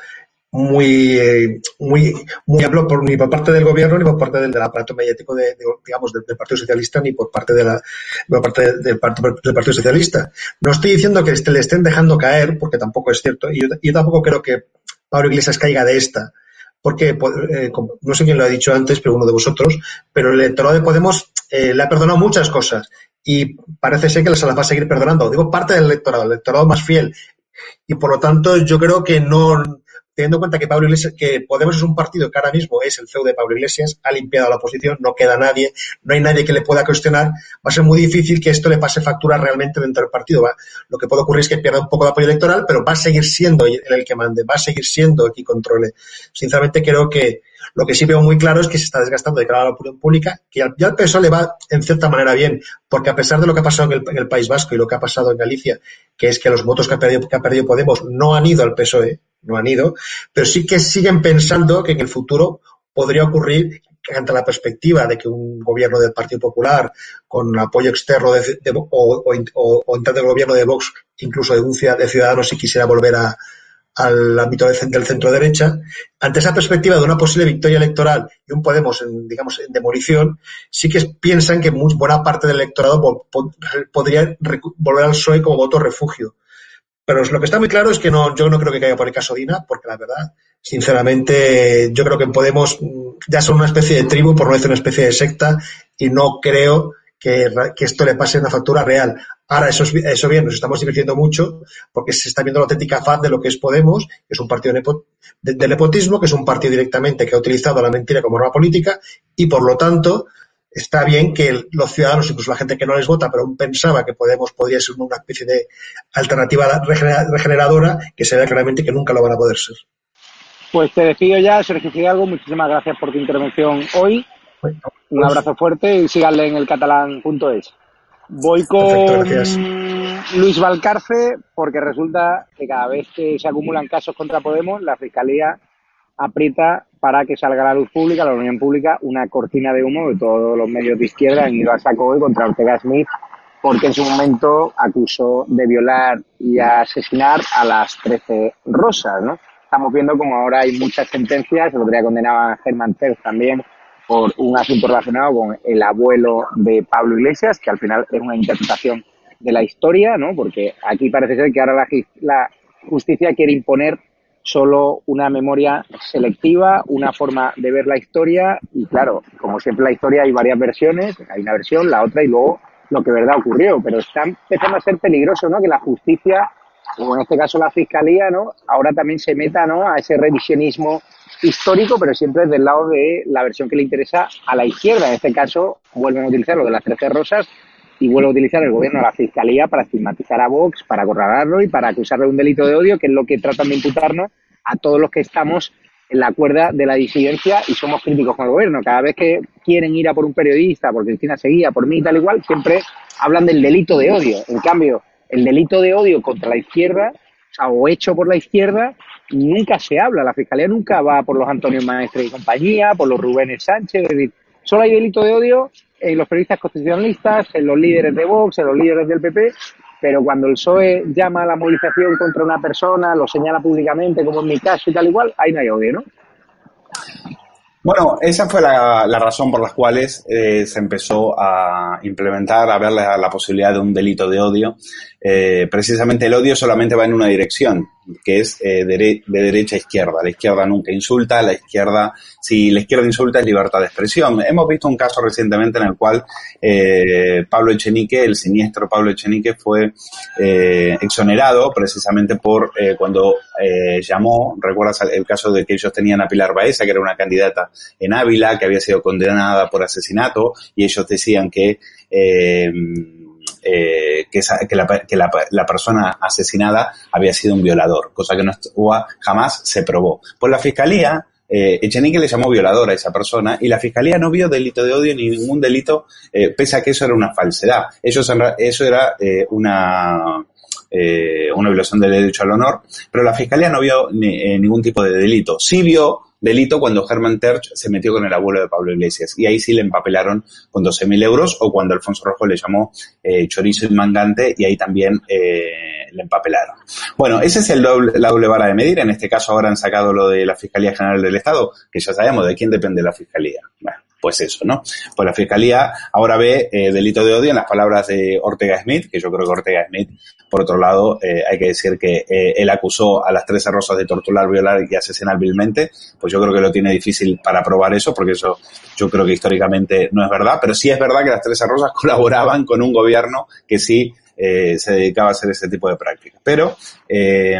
muy, muy, muy amplio ni por parte del gobierno ni por parte del, aparato mediático de, digamos, del, Partido Socialista ni por parte de la, por parte del, Partido, Socialista. No estoy diciendo que le estén dejando caer, porque tampoco es cierto, y yo, tampoco creo que Pablo Iglesias caiga de esta, porque eh, no sé quién lo ha dicho antes, pero uno de vosotros, pero el electorado de Podemos eh, le ha perdonado muchas cosas y parece ser que se las va a seguir perdonando. Digo parte del electorado, el electorado más fiel. Y por lo tanto, yo creo que no, teniendo en cuenta que Pablo Iglesias, que Podemos es un partido que ahora mismo es el CEO de Pablo Iglesias, ha limpiado la oposición, no queda nadie, no hay nadie que le pueda cuestionar, va a ser muy difícil que esto le pase factura realmente dentro del partido. Lo que puede ocurrir es que pierda un poco de apoyo electoral, pero va a seguir siendo el que mande, va a seguir siendo el que controle. Sinceramente creo que lo que sí veo muy claro es que se está desgastando de cara a la opinión pública, que ya al PSOE le va en cierta manera bien, porque a pesar de lo que ha pasado en el, País Vasco y lo que ha pasado en Galicia, que es que los votos que ha perdido, que ha perdido Podemos no han ido al PSOE, no han ido, pero sí que siguen pensando que en el futuro podría ocurrir ante la perspectiva de que un gobierno del Partido Popular con apoyo externo de, o, o, o, del gobierno de Vox, incluso de de Ciudadanos, si quisiera volver a, al ámbito del centro derecha, ante esa perspectiva de una posible victoria electoral y un Podemos, en, digamos, en demolición, sí que piensan que buena parte del electorado podría volver al PSOE como voto refugio. Pero lo que está muy claro es que no, yo no creo que caiga por el caso Dina, porque la verdad, sinceramente, yo creo que Podemos mm, ya son una especie de tribu, por no decir una especie de secta, y no creo que, esto le pase una factura real. Ahora, eso, es, eso bien, nos estamos divirtiendo mucho porque se está viendo la auténtica faz de lo que es Podemos, que es un partido de, de, nepotismo, que es un partido directamente que ha utilizado la mentira como arma política y, por lo tanto, está bien que los ciudadanos, incluso la gente que no les vota, pero aún pensaba que Podemos podría ser una especie de alternativa regeneradora, que se ve claramente que nunca lo van a poder ser. Pues te despido ya, Sergio Fidalgo. Muchísimas gracias por tu intervención hoy. Un pues abrazo fuerte y síganle en el catalán.es. Voy con Luis Valcarce porque resulta que cada vez que se acumulan casos contra Podemos, la Fiscalía aprieta para que salga a la luz pública, la opinión pública, una cortina de humo de todos los medios de izquierda han ido a saco hoy contra Ortega Smith porque en su momento acusó de violar y asesinar a las 13 rosas, ¿no? Estamos viendo como ahora hay muchas sentencias, el otro día condenaba a Germán Terz también por un asunto relacionado con el abuelo de Pablo Iglesias, que al final es una interpretación de la historia, ¿no? Porque aquí parece ser que ahora la justicia quiere imponer solo una memoria selectiva, una forma de ver la historia y claro, como siempre la historia hay varias versiones, hay una versión, la otra y luego lo que verdad ocurrió, pero está empezando a ser peligroso, ¿no? Que la justicia, o en este caso la fiscalía, ¿no? Ahora también se meta, ¿no? A ese revisionismo histórico, pero siempre del lado de la versión que le interesa a la izquierda. En este caso, vuelven a utilizar lo de las trece rosas y vuelve a utilizar el gobierno de la fiscalía para estigmatizar a Vox, para acorralarlo y para acusarle de un delito de odio, que es lo que tratan de imputarnos a todos los que estamos en la cuerda de la disidencia y somos críticos con el gobierno. Cada vez que quieren ir a por un periodista, por Cristina Seguía, por mí y tal igual, siempre hablan del delito de odio. En cambio, el delito de odio contra la izquierda, o, sea, o hecho por la izquierda, nunca se habla. La fiscalía nunca va por los Antonio Maestre y compañía, por los Rubénes Sánchez. Es decir, solo hay delito de odio en los periodistas constitucionalistas, en los líderes de Vox, en los líderes del PP, pero cuando el PSOE llama a la movilización contra una persona, lo señala públicamente, como en mi caso y tal igual, ahí no hay odio, ¿no? Bueno, esa fue la, razón por las cuales eh, se empezó a implementar, a ver la, posibilidad de un delito de odio. Eh, precisamente el odio solamente va en una dirección, que es eh, de, derecha a izquierda. La izquierda nunca insulta, la izquierda, si la izquierda insulta es libertad de expresión. Hemos visto un caso recientemente en el cual Pablo Echenique, el siniestro Pablo Echenique, fue exonerado precisamente por cuando llamó, recuerdas el caso de que ellos tenían a Pilar Baeza, que era una candidata en Ávila, que había sido condenada por asesinato, y ellos decían que, eh, eh, que, la, persona asesinada había sido un violador, cosa que no jamás se probó. Pues la fiscalía, eh, Echenique le llamó violador a esa persona y la fiscalía no vio delito de odio ni ningún delito, eh, pese a que eso era una falsedad. Ellos, eso era una, una violación del derecho al honor, pero la fiscalía no vio ningún tipo de delito. Sí vio delito cuando Herman Terch se metió con el abuelo de Pablo Iglesias. Y ahí sí le empapelaron con 12.000 euros o cuando Alfonso Rojo le llamó eh, chorizo y mangante y ahí también eh, le empapelaron. Bueno, ese es el doble, la doble vara de medir. En este caso ahora han sacado lo de la Fiscalía General del Estado, que ya sabemos de quién depende la Fiscalía. Bueno, pues eso, ¿no? Pues la Fiscalía ahora ve eh, delito de odio en las palabras de Ortega Smith, que yo creo que Ortega Smith, por otro lado, eh, hay que decir que eh, él acusó a las tres rosas de torturar, violar y asesinar vilmente, pues yo creo que lo tiene difícil para probar eso, porque eso yo creo que históricamente no es verdad, pero sí es verdad que las tres rosas *laughs* colaboraban con un gobierno que sí eh, se dedicaba a hacer ese tipo de prácticas. Pero eh,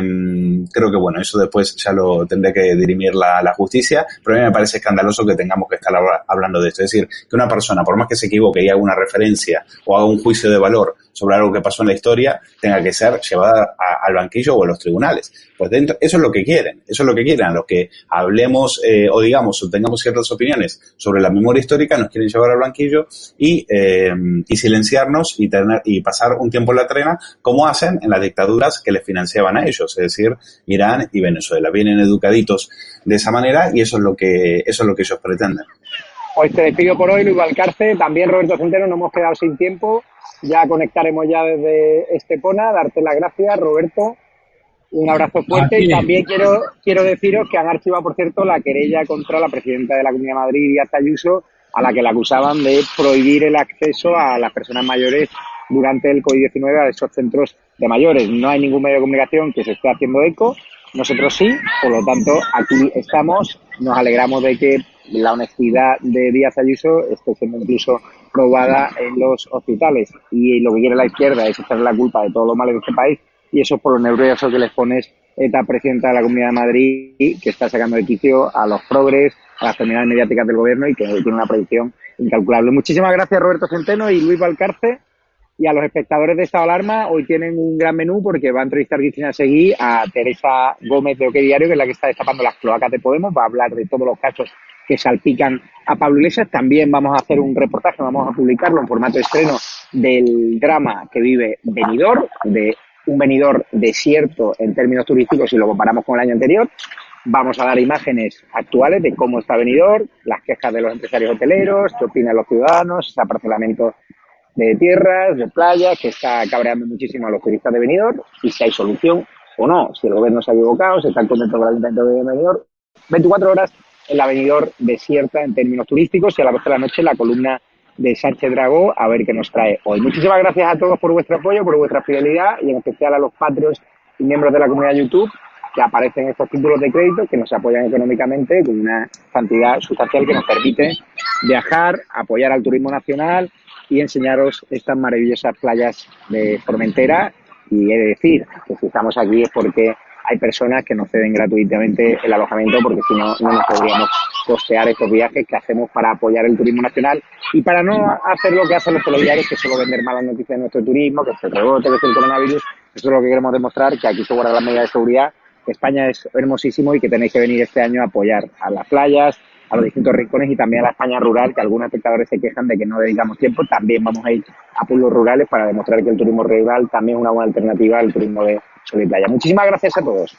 creo que bueno, eso después ya lo tendrá que dirimir la, la, justicia, pero a mí me parece escandaloso que tengamos que estar hablando de esto. Es decir, que una persona, por más que se equivoque y haga una referencia o haga un juicio de valor sobre algo que pasó en la historia tenga que ser llevada al banquillo o a los tribunales. Pues dentro, eso es lo que quieren, eso es lo que quieren, a los que hablemos eh, o digamos o tengamos ciertas opiniones sobre la memoria histórica nos quieren llevar al banquillo y, eh, y silenciarnos y tener y pasar un tiempo en la trena como hacen en las dictaduras que les financiaban a ellos, es decir, Irán y Venezuela. Vienen educaditos de esa manera y eso es lo que eso es lo que ellos pretenden. Pues te despido por hoy, Luis Valcarce. También, Roberto Centeno, nos hemos quedado sin tiempo. Ya conectaremos ya desde Estepona. Darte las gracias, Roberto. Un abrazo fuerte. Y también quiero, quiero deciros que han archivado, por cierto, la querella contra la presidenta de la Comunidad de Madrid, Díaz Ayuso, a la que la acusaban de prohibir el acceso a las personas mayores durante el COVID-19 a esos centros de mayores. No hay ningún medio de comunicación que se esté haciendo eco. Nosotros sí, por lo tanto, aquí estamos. Nos alegramos de que la honestidad de Díaz Ayuso esté siendo incluso probada en los hospitales. Y lo que quiere la izquierda es echarle la culpa de todo lo malo de este país y eso por lo nervioso que les pones esta presidenta de la Comunidad de Madrid que está sacando de quicio a los progres, a las terminales mediáticas del gobierno y que tiene una predicción incalculable. Muchísimas gracias Roberto Centeno y Luis Valcarce y a los espectadores de Estado Alarma hoy tienen un gran menú porque va a entrevistar Cristina Seguí a Teresa Gómez de OK Diario, que es la que está destapando las cloacas de Podemos, va a hablar de todos los casos que salpican a Pablo Iglesias. También vamos a hacer un reportaje, vamos a publicarlo en formato estreno del drama que vive Benidorm, de un venidor desierto en términos turísticos si lo comparamos con el año anterior. Vamos a dar imágenes actuales de cómo está venidor, las quejas de los empresarios hoteleros, qué opinan los ciudadanos, ese aparcelamiento de tierras, de playas, que está cabreando muchísimo a los turistas de venidor y si hay solución o no, si el gobierno se ha equivocado, si está contento con el ayuntamiento de venidor. 24 horas en la venidor desierta en términos turísticos y a las 12 de la noche la columna de Sánchez Dragó a ver qué nos trae hoy. Muchísimas gracias a todos por vuestro apoyo, por vuestra fidelidad y en especial a los patrios y miembros de la comunidad YouTube que aparecen estos títulos de crédito que nos apoyan económicamente con una cantidad sustancial que nos permite viajar, apoyar al turismo nacional y enseñaros estas maravillosas playas de Formentera. Y he de decir que si estamos aquí es porque hay personas que nos ceden gratuitamente el alojamiento porque si no, no nos podríamos costear estos viajes que hacemos para apoyar el turismo nacional y para no hacer lo que hacen los telediarios, que solo vender malas noticias de nuestro turismo, que se rebote, que es el coronavirus. Eso es lo que queremos demostrar, que aquí se guardan las medidas de seguridad, España es hermosísimo y que tenéis que venir este año a apoyar a las playas, a los distintos rincones y también a la España rural, que algunos espectadores se quejan de que no dedicamos tiempo. También vamos a ir a pueblos rurales para demostrar que el turismo rural también es una buena alternativa al turismo de sol y playa. Muchísimas gracias a todos.